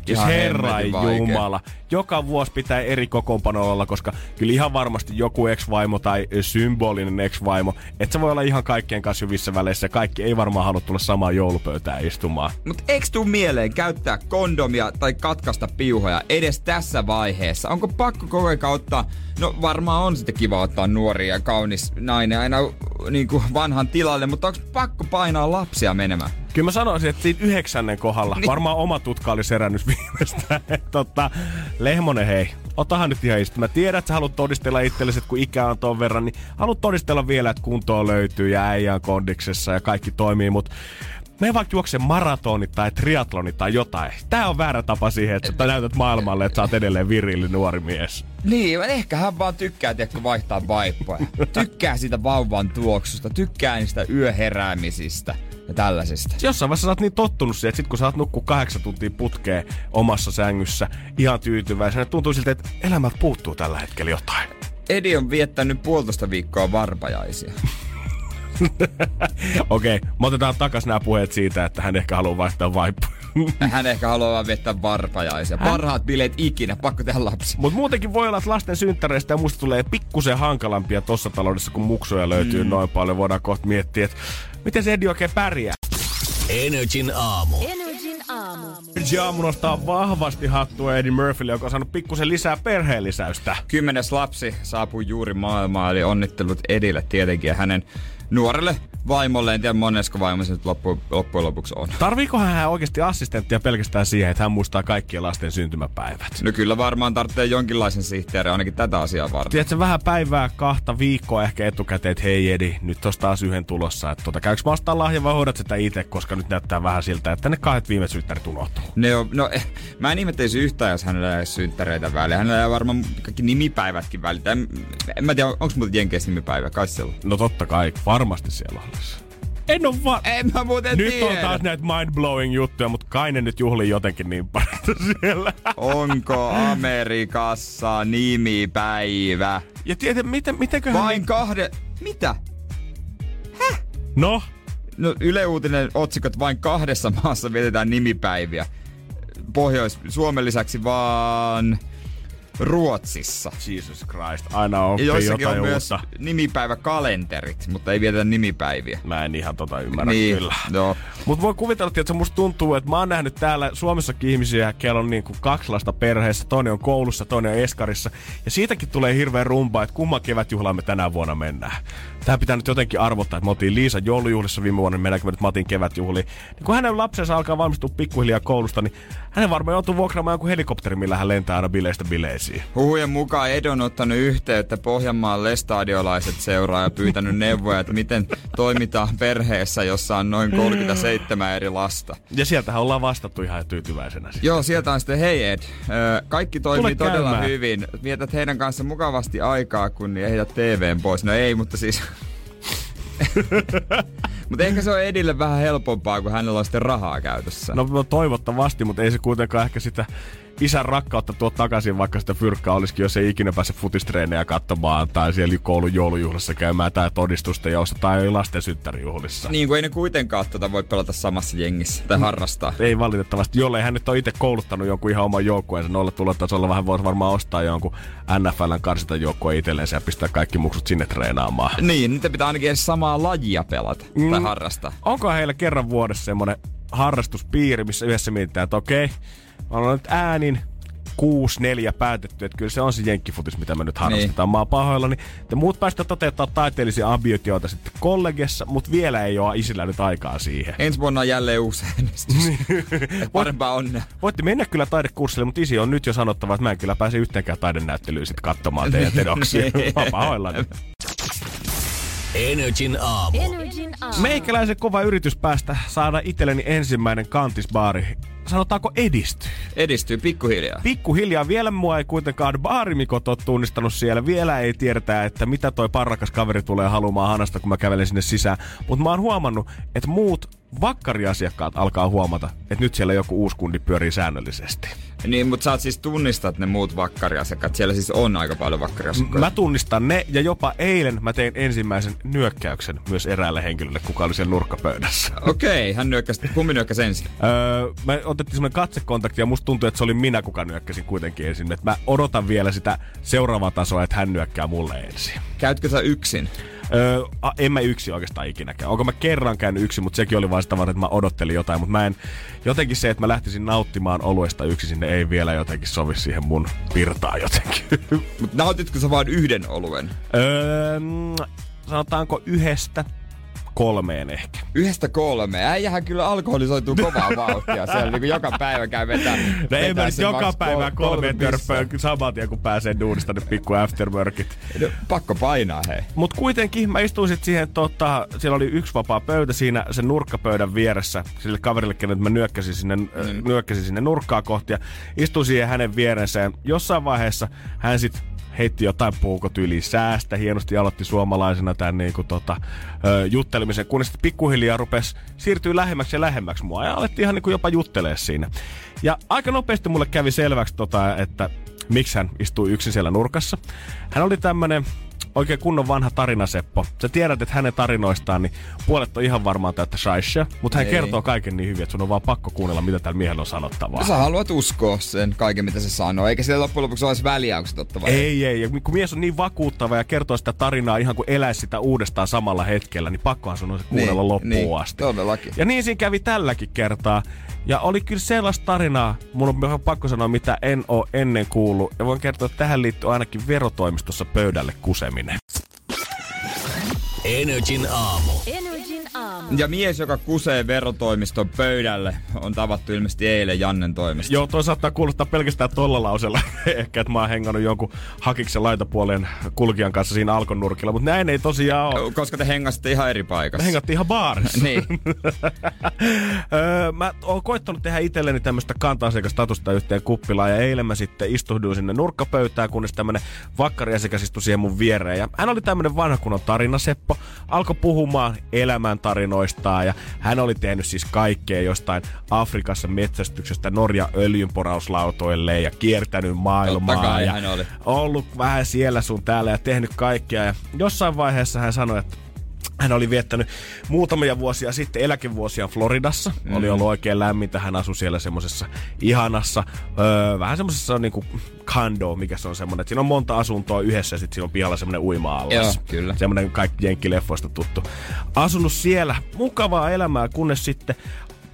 Siis herra jumala. Joka vuosi pitää eri kokoonpanolla olla, koska kyllä ihan varmasti joku ex-vaimo tai symbolinen ex-vaimo, että se voi olla ihan kaikkien kanssa hyvissä väleissä. Kaikki ei varmaan halua tulla samaan joulupöytään istumaan. Mutta eikö tuu mieleen käyttää kondomia tai katkaista piuhoja edes tässä vaiheessa? Onko pakko koko ajan ottaa, no varmaan on sitten kiva ottaa nuori ja kaunis nainen aina niin kuin vanhan tilalle, mutta onko pakko painaa lapsia menemään? Kyllä mä sanoisin, että siinä yhdeksännen kohdalla Niin. varmaan oma tutka oli serännyt viimeistään. Et tota, Lehmonen hei, otahan nyt ihan istu. Mä tiedän, että sä haluat todistella itsellesi, että kun ikä on ton verran, niin haluat todistella vielä, että kuntoa löytyy ja äijä on kondiksessa ja kaikki toimii, mutta me vaikka juokse maratoni tai triatloni tai jotain. Tää on väärä tapa siihen, että sä näytät maailmalle, että sä oot edelleen virilli nuori mies. Niin, ehkä hän vaan tykkää, tiedätkö, vaihtaa vaippoja. Tykkää siitä vauvan tuoksusta, tykkää niistä yöheräämisistä ja tällaisista. Jossain vaiheessa sä oot niin tottunut siihen, että sit kun sä oot nukkuu kahdeksan tuntia putkeen omassa sängyssä ihan tyytyväisenä, että tuntuu siltä, että elämältä puuttuu tällä hetkellä jotain. Edi on viettänyt puolitoista viikkoa varpajaisia. Okei, me otetaan takas nämä puheet siitä, että hän ehkä haluaa vaihtaa vaippoja. Hän ehkä haluaa vaan viettää varpajaisia. Parhaat bileet ikinä, pakko tehdä lapsi. Mutta muutenkin voi olla, että lasten synttäreistä ja musta tulee pikkusen hankalampia tossa taloudessa, kun muksuja löytyy mm. noin paljon. Voidaan kohta miettiä, että miten se Edi oikein pärjää. Energin aamu. Energin aamu. Energy aamu nostaa vahvasti hattua Eddie Murphylle, joka on saanut pikkusen lisää perheenlisäystä. Kymmenes lapsi saapui juuri maailmaan, eli onnittelut Edille tietenkin ja hänen nuorelle vaimolle. En tiedä monesko vaimo se nyt loppu, loppujen lopuksi on. Tarviikohan hän oikeasti assistenttia pelkästään siihen, että hän muistaa kaikkien lasten syntymäpäivät? No kyllä varmaan tarvitsee jonkinlaisen sihteerin ainakin tätä asiaa varten. Tiedätkö, vähän päivää, kahta viikkoa ehkä etukäteen, että hei Edi, nyt tosta taas yhden tulossa. Että tota, käykö mä ostaa lahja vai hoidat sitä itse, koska nyt näyttää vähän siltä, että ne kahdet viime synttärit unohtuu. Ne on, no, eh, mä en ihmettelisi yhtään, jos hänellä ei ole synttäreitä väliä. Hänellä ei varmaan kaikki nimipäivätkin väliä. En, en mä tiedä, onko muuten Jenkeissä nimipäivä? Kai siellä. No totta kai, varmasti siellä olisi. En oo va- En mä muuten Nyt tiedä. on taas näitä mind-blowing juttuja, mutta kai ne nyt juhlii jotenkin niin paljon siellä. Onko Amerikassa nimipäivä? Ja tiedä, miten, mitenköhän... Vain kahde... Mitä? No, No Yle Uutinen otsikot vain kahdessa maassa vietetään nimipäiviä. Pohjois-Suomen lisäksi vaan Ruotsissa. Jesus Christ, aina Ja oppii joissakin jotain on myös uutta. nimipäiväkalenterit, mutta ei vietetä nimipäiviä. Mä en ihan tota ymmärrä Niin, kyllä. joo. Mutta voi kuvitella, että musta tuntuu, että mä oon nähnyt täällä Suomessakin ihmisiä, kello on niinku kaksi lasta perheessä, toinen on koulussa, toinen on eskarissa. Ja siitäkin tulee hirveä rumba, että kumman kevätjuhlaan me tänä vuonna mennään. Tää pitää nyt jotenkin arvottaa, että me oltiin Liisa joulujuhlissa viime vuonna, niin mennäänkö me nyt Matin kevätjuhliin. Niin kun hänen lapsensa alkaa valmistua pikkuhiljaa koulusta, niin hänen varmaan joutuu vuokraamaan joku helikopteri, millä hän lentää aina bileistä bileisiin. Huhujen mukaan Edo on ottanut yhteyttä Pohjanmaan lestadiolaiset seuraa ja pyytänyt neuvoja, että miten toimitaan perheessä, jossa on noin 37 eri lasta. Ja sieltähän ollaan vastattu ihan tyytyväisenä. siis. Joo, sieltä on sitten, hei Ed, kaikki toimii Tule todella käymään. hyvin. Vietät heidän kanssa mukavasti aikaa, kun ei heitä TVn pois. No ei, mutta siis Mutta ehkä se on Edille vähän helpompaa, kun hänellä on sitten rahaa käytössä. No, no toivottavasti, mutta ei se kuitenkaan ehkä sitä isän rakkautta tuo takaisin, vaikka sitä fyrkkaa olisikin, jos ei ikinä pääse futistreenejä katsomaan tai siellä koulun joulujuhlassa käymään tai todistusten jousta tai lasten synttärijuhlissa. Niin kuin ei ne kuitenkaan tota voi pelata samassa jengissä tai harrastaa. Ei valitettavasti, jollei hän nyt ole itse kouluttanut jonkun ihan oman joukkueensa noilla tulotasolla, vähän voisi varmaan ostaa jonkun NFLn karsintajoukkueen itselleen ja pistää kaikki muksut sinne treenaamaan. Niin, niitä pitää ainakin edes samaa lajia pelata mm. tai harrastaa. Onko heillä kerran vuodessa semmoinen harrastuspiiri, missä yhdessä mietitään, että okei, mä olen nyt äänin 6-4 päätetty, että kyllä se on se jenkkifutis, mitä me nyt harrastetaan. Niin. Mä oon pahoillani. Te muut päästä toteuttaa taiteellisia ambitioita sitten kollegessa, mutta vielä ei ole isillä nyt aikaa siihen. Ensi vuonna on jälleen uusi äänestys. Parempaa onnea. Voitte mennä kyllä taidekurssille, mutta isi on nyt jo sanottava, että mä en kyllä pääse yhteenkään taidenäyttelyyn sitten katsomaan teidän tedoksia. Mä oon pahoillani. Energin aamu. Energin aamu. Meikäläisen kova yritys päästä saada itselleni ensimmäinen kantisbaari. Sanotaanko edistyy? Edistyy pikkuhiljaa. Pikkuhiljaa vielä mua ei kuitenkaan baarimikot ole tunnistanut siellä. Vielä ei tiedetä, että mitä toi parrakas kaveri tulee haluamaan hanasta, kun mä kävelen sinne sisään. Mutta mä oon huomannut, että muut vakkariasiakkaat alkaa huomata, että nyt siellä joku uusi kundi pyörii säännöllisesti. Niin, mutta sä oot siis tunnistat ne muut vakkariasiakkaat. Siellä siis on aika paljon vakkariasiakkaita. Mä tunnistan ne ja jopa eilen mä tein ensimmäisen nyökkäyksen myös eräälle henkilölle, kuka oli siellä nurkkapöydässä. Okei, hän nyökkäsi. Kumpi nyökkäsi ensin? Öö, me otettiin semmoinen katsekontakti ja musta tuntui, että se oli minä, kuka nyökkäsin kuitenkin ensin. Et mä odotan vielä sitä seuraavaa tasoa, että hän nyökkää mulle ensin. Käytkö sä yksin? Öö, en mä yksi oikeastaan ikinäkään. Onko mä kerran käynyt yksin, mutta sekin oli vaan sitä varten, että mä odottelin jotain. Mutta mä en, jotenkin se, että mä lähtisin nauttimaan oluesta yksin sinne, ei vielä jotenkin sovi siihen mun virtaan jotenkin. Mut nautitko sä vain yhden oluen? öö, sanotaanko yhdestä kolmeen ehkä. Yhdestä kolme. Äijähän kyllä alkoholisoituu kovaa vauhtia. Siellä niinku joka päivä käy vetää. No ei mä joka päivä kol- kolme törppöä saman tien, kun pääsee duunista, ne pikku afterworkit. No, pakko painaa hei. Mut kuitenkin mä istuin sit siihen, tota, siellä oli yksi vapaa pöytä siinä sen nurkkapöydän vieressä, sille kaverille, kenet mä nyökkäsin sinne, mm. nyökkäsin sinne nurkkaa kohti ja istuin siihen hänen vierensä ja jossain vaiheessa hän sit heitti jotain puukotyyliä säästä, hienosti aloitti suomalaisena tämän niin kuin, tota, juttelemisen, kunnes pikkuhiljaa rupesi siirtyä lähemmäksi ja lähemmäksi mua ja alettiin ihan niin kuin jopa juttelee siinä. Ja aika nopeasti mulle kävi selväksi, tota, että miksi hän istuu yksin siellä nurkassa. Hän oli tämmönen oikein kunnon vanha tarinaseppo. Sä tiedät, että hänen tarinoistaan, niin puolet on ihan varmaan täyttä shaishia, mutta hän Ei. kertoo kaiken niin hyvin, että sun on vaan pakko kuunnella, mitä tällä miehellä on sanottavaa. Sä haluat uskoa sen kaiken, mitä se sanoo. Eikä sillä loppujen lopuksi olisi väliä, onko se totta vai Ei, ei. Ja kun mies on niin vakuuttava ja kertoo sitä tarinaa ihan kuin eläisi sitä uudestaan samalla hetkellä, niin pakkohan sun on se kuunnella Niin, loppuun niin, asti. todellakin. Ja niin siinä kävi tälläkin kertaa. Ja oli kyllä sellaista tarinaa, mun on ihan pakko sanoa, mitä en oo ennen kuullut. Ja voin kertoa, että tähän liittyy ainakin verotoimistossa pöydälle kuseminen. Energin aamu. Aamu. Ja mies, joka kusee verotoimiston pöydälle, on tavattu ilmeisesti eilen Jannen toimesta. Joo, toi saattaa kuulostaa pelkästään tolla lausella. Ehkä, että mä oon hengannut jonkun hakiksen laitapuolen kulkijan kanssa siinä alkon nurkilla, mutta näin ei tosiaan ole. Koska te hengasitte ihan eri paikassa. Hengattiin ihan baarissa. Niin. öö, mä oon koittanut tehdä itselleni tämmöistä kanta-asiakastatusta yhteen kuppilaan ja eilen mä sitten istuhduin sinne nurkkapöytään, kunnes tämmönen vakkariasiakas istui siihen mun viereen. Ja hän oli tämmönen vanha kunnon tarinaseppo, alkoi puhumaan elämäntarinoistaan ja hän oli tehnyt siis kaikkea jostain Afrikassa metsästyksestä Norja öljynporauslautoille ja kiertänyt maailmaa. kai ja hän oli. ollut vähän siellä sun täällä ja tehnyt kaikkea. Ja jossain vaiheessa hän sanoi, että hän oli viettänyt muutamia vuosia sitten eläkevuosia Floridassa. Mm. Oli ollut oikein lämmintä. Hän asui siellä semmoisessa ihanassa, öö, vähän semmoisessa niinku condo, mikä se on semmoinen. Että siinä on monta asuntoa yhdessä ja sitten siinä on pihalla semmoinen. Joo, kyllä. Semmoinen kaikki jenkkileffoista tuttu. Asunut siellä mukavaa elämää, kunnes sitten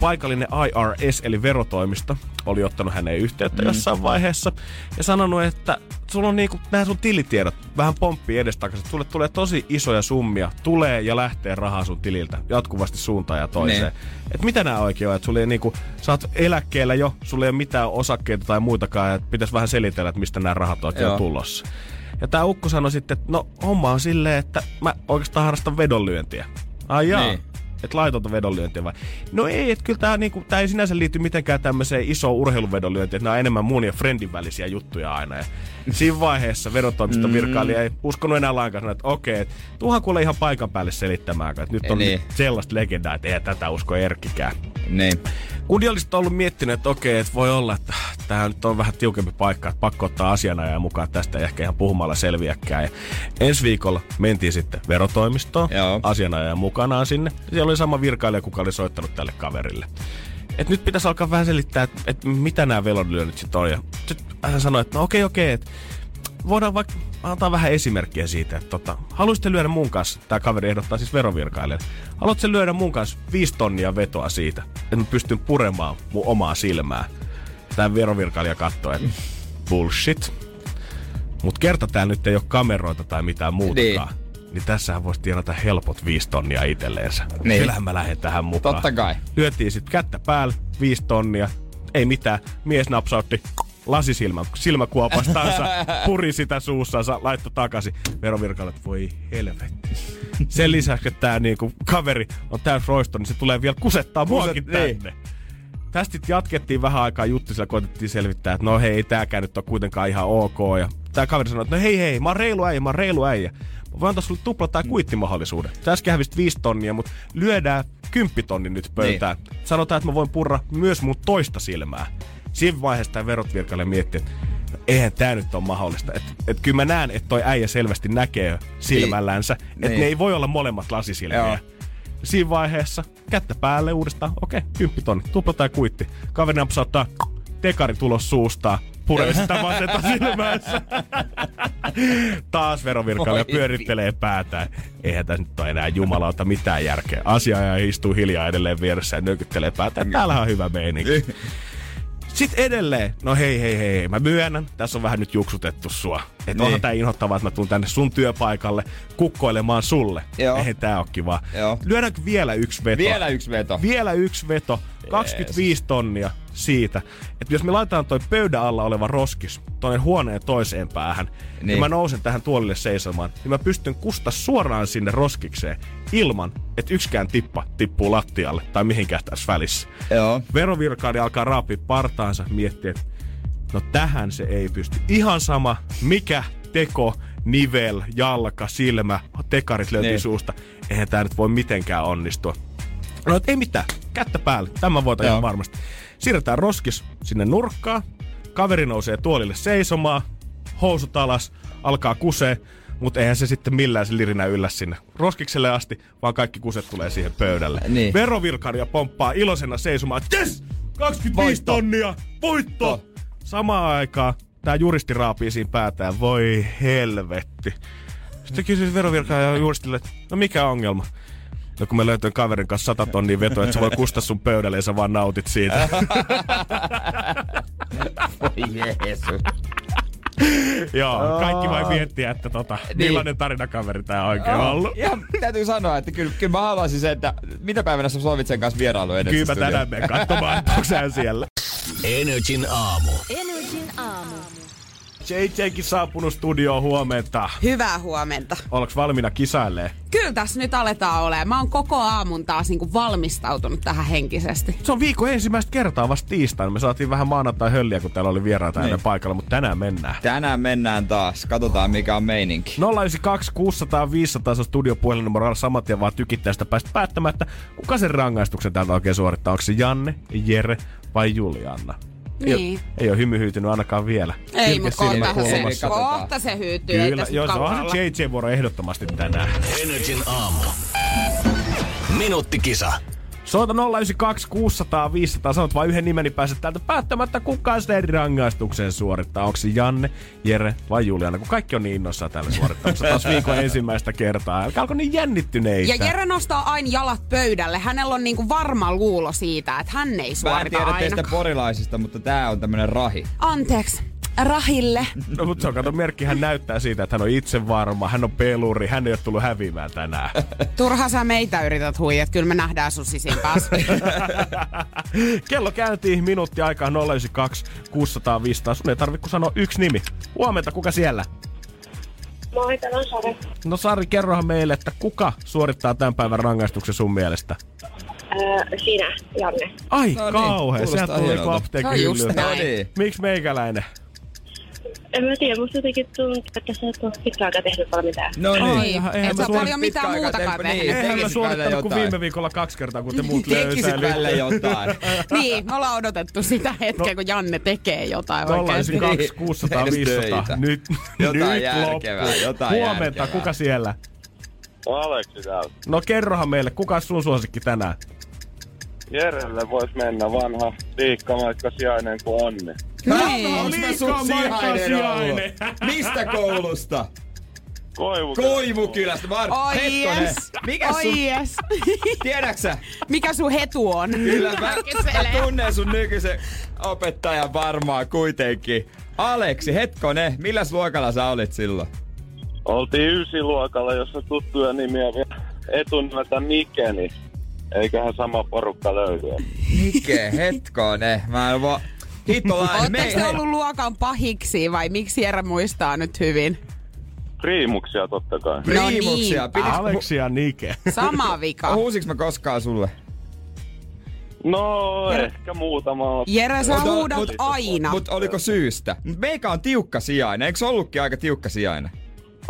paikallinen IRS eli verotoimisto oli ottanut häneen yhteyttä mm. jossain vaiheessa ja sanonut, että sulla on niinku nämä sun tilitiedot vähän pomppii edestakaisin. Sulle tulee tosi isoja summia, tulee ja lähtee rahaa sun tililtä jatkuvasti suuntaan ja toiseen. Niin. Et mitä nämä oikein on? Et sulla ei niinku, sä oot eläkkeellä jo, sulla ei ole mitään osakkeita tai muitakaan, että pitäisi vähän selitellä, että mistä nämä rahat on Joo. jo tulossa. Ja tää ukko sanoi sitten, että no homma on silleen, että mä oikeastaan harrastan vedonlyöntiä. Ai jaa. Niin. Että laitonta vedonlyöntiä vai? No ei, että kyllä tämä niinku, tää ei sinänsä liity mitenkään tämmöiseen isoon urheiluvedonlyöntiin, että nämä on enemmän mun ja friendin välisiä juttuja aina. Ja siinä vaiheessa verotoimiston Mm. virkailija ei uskonut enää lainkaan sanoa, että okei, että tuohan kuule ihan paikan päälle selittämään, että nyt on Niin. niin. sellaista legendaa, että ei tätä usko Erkkikään. Niin. Kudi olisi ollut miettinyt, että okei, että voi olla, että tämä nyt on vähän tiukempi paikka, että pakko ottaa asianajaja mukaan tästä ei ehkä ihan puhumalla selviäkään. Ja ensi viikolla mentiin sitten verotoimistoon, Joo. asianajaja mukanaan sinne. Siellä oli sama virkailija, kuka oli soittanut tälle kaverille. Et nyt pitäisi alkaa vähän selittää, että et mitä nämä velonlyönnit sitten on. Ja sitten hän sanoi, että no okei, okei, että voidaan vaikka antaa vähän esimerkkiä siitä, että tota, haluaisitte lyödä mun kanssa, tämä kaveri ehdottaa siis verovirkailijalle, haluatte lyödä mun kanssa viisi tonnia vetoa siitä, että mä pystyn puremaan mun omaa silmää. Tämä verovirkailija katsoi, että bullshit. Mut kerta täällä nyt ei ole kameroita tai mitään muutakaan. Niin. Niin tässähän voisi tienata helpot viisi tonnia itselleensä. Niin. Kyllähän mä lähden tähän mukaan. Totta kai. Lyötiin sitten kättä päälle, viisi tonnia. Ei mitään. Mies napsautti lasisilmä silmäkuopastansa, puri sitä suussansa, laittoi takaisin. Verovirkaille, että voi helvetti. Sen lisäksi, että tämä niinku kaveri on täys roisto, niin se tulee vielä kusettaa muakin Kuset- niin. tänne. Tästä sitten jatkettiin vähän aikaa juttu, sillä koitettiin selvittää, että no hei, ei tääkään nyt ole kuitenkaan ihan ok. Ja tää kaveri sanoi, että no hei hei, mä oon reilu äijä, mä oon reilu äijä. Mä voin antaa sulle tupla tai kuittimahdollisuuden. Sä äsken hävisit viisi tonnia, mutta lyödään kymppitonni nyt pöytään. Niin. Sanotaan, että mä voin purra myös mun toista silmää. Siinä vaiheessa tämä verotvirkailija mietti, että no, eihän tää nyt ole mahdollista. Että et kyllä mä näen, että toi äijä selvästi näkee silmällänsä, että Niin. ne ei voi olla molemmat lasisilmiä. Joo. Siinä vaiheessa kättä päälle uudestaan. Okei, kymppitonni, tupla tai kuitti. Kaveri napsauttaa tekari tulos suustaan. Puree sitä vasenta silmänsä. Taas verovirkailija pyörittelee päätään. Eihän tässä nyt ole enää jumalauta mitään järkeä. Asiaaja istuu hiljaa edelleen vieressä ja nykyttelee päätään. Täällähän on hyvä meininki. Sitten edelleen, no hei hei hei, mä myönnän, tässä on vähän nyt juksutettu sua. Että Niin. onhan tää inhottavaa, että mä tuun tänne sun työpaikalle kukkoilemaan sulle. Joo. Eihän tää oo kiva. Joo. Lyödäänkö vielä yksi veto? Vielä yksi veto. Vielä yksi veto. 25 tonnia siitä, että jos me laitetaan toi pöydän alla oleva roskis tonne huoneen toiseen päähän, niin. Niin. mä nousen tähän tuolille seisomaan, niin mä pystyn kusta suoraan sinne roskikseen ilman, että yksikään tippa tippuu lattialle tai mihinkään tässä välissä. Joo. Verovirkailija alkaa raapia partaansa, miettiä, että no tähän se ei pysty. Ihan sama, mikä teko, nivel, jalka, silmä, tekarit löytyy Niin. suusta. Eihän tää nyt voi mitenkään onnistua. No ei mitään, kättä päälle, tämä ihan Joo. varmasti. Siirretään roskis sinne nurkkaan, kaveri nousee tuolille seisomaan, housut alas, alkaa kusee, mutta eihän se sitten millään se lirinä yllä sinne roskikselle asti, vaan kaikki kuset tulee siihen pöydälle. Niin. Verovirkailija pomppaa iloisena seisomaan, yes! 25 Voitto. tonnia! Voitto! Samaan aikaan tää juristi raapii siinä päätään, voi helvetti. Sitten kysyi verovirkailija juristille, että no mikä ongelma? No kun me löytyy kaverin kanssa 100 tonnia vetoa, että se voi kustaa sun pöydälle ja sä vaan nautit siitä. Voi Jeesus. Joo, kaikki vain miettiä, että tota, millainen tarinakaveri tää oikein on ollut. Ja täytyy sanoa, että kyllä, kyllä mä haluaisin se, että mitä päivänä sä sovit sen kanssa vierailu edes. Kyllä mä tänään menen katsomaan, että onko siellä. Energin aamu. Energin aamu. JJkin saapunut studioon huomenta. Hyvää huomenta. Ollaanko valmiina kisailee? Kyllä tässä nyt aletaan olemaan. Mä oon koko aamun taas niinku valmistautunut tähän henkisesti. Se on viikon ensimmäistä kertaa vasta tiistaina. Me saatiin vähän maanantai hölliä, kun täällä oli vieraita Niin. ennen paikalla, mutta tänään mennään. Tänään mennään taas. Katsotaan mikä on meininki. 092 600 500 se studiopuhelinumero samat ja vaan tykittää sitä päästä päättämättä, kuka sen rangaistuksen täältä oikein suorittaa. Onko se Janne, Jere vai Julianna? Ei, Niin. ole, ei ole hymy hyytynyt ainakaan vielä. Ei, mutta kohta se, kohta se hyytyy. Ei Kyllä, joo, se on JJ-vuoro ehdottomasti tänään. Energin aamu. Minuuttikisa. Soita 092 600 500, sanot vain yhden nimeni pääset täältä päättämättä, kuka sen eri rangaistuksen suorittaa. Onko se Janne, Jere vai Juliana, kun kaikki on niin innoissaan täällä suorittamassa taas viikon ensimmäistä kertaa. Älkää alko niin jännittyneitä. Ja Jere nostaa aina jalat pöydälle. Hänellä on niinku varma luulo siitä, että hän ei Mä en suorita tiedä teistä aina. porilaisista, mutta tää on tämmönen rahi. Anteeksi. Rahille. No, mutta se on, kato, merkki, hän näyttää siitä, että hän on itse varma, hän on peluri, hän ei ole tullut häviämään tänään. Turha sä meitä yrität huijat. Kyllä me nähdään sun sisimpäässä. Kello käyntiin, minuutti aikaa 092 600 500. Sun ei tarvitse sanoa yksi nimi. Huomenta, kuka siellä? Moi, täällä on Sari. No Sari, kerrohan meille, että kuka suorittaa tämän päivän rangaistuksen sun mielestä? Öö, sinä, Janne. Ai No niin, kauhea, kuulostaa sieltä tuli hienolta. apteekin. No niin. Miksi meikäläinen? En mä tiedä, musta jotenkin tuntuu, että sä et ole pitkään aikaa tehnyt paljon mitään. No niin. Ai, eihän et mä sä paljon mitään pitkä muutakaan tehnyt. niin. Eihän mä suorittanut kuin jotain. viime viikolla kaksi kertaa, kun te muut Tekisit löysäilitte. välillä jotain. Niin, me ollaan odotettu sitä hetkeä, kun Janne tekee jotain oikeasti. 092 600 Edes 500. töitä. Nyt, Jotain nyt järkevää, loppu. jotain Huomenta, järkevää. kuka siellä? Aleksi täällä. No kerrohan meille, kuka on sun suosikki tänään? Jerelle vois mennä vanha liikkamaikka sijainen kuin Onni. Niin. Onks mä sun sijainen. Mistä koulusta? Koivu. Koivukylästä. Mä oon- Oi Hetkonen, yes. Mikä sun... Oi yes. Tiedäksä? Mikä sun hetu on? Kyllä mä, mä tunnen sun nykyisen opettajan varmaan kuitenkin. Aleksi, hetkonen, milläs luokalla sä olit silloin? Oltiin ysiluokalla, jossa tuttuja nimiä vielä etunimeltä Mike, niin eiköhän sama porukka löydy. Mike, hetkonen. Mä en vaan... Hittolainen, Ootteko te ollut luokan pahiksi vai miksi Jere muistaa nyt hyvin? Priimuksia totta kai. No Priimuksia. niinpä. Pidiks- Aleksi ja Nike. Sama vika. Huusiks mä koskaan sulle? No, ehkä muutama. Jere, sä Mut- huudat mut- aina. Mut oliko syystä? Mut meikä on tiukka sijainen. Eikö ollutkin aika tiukka sijainen?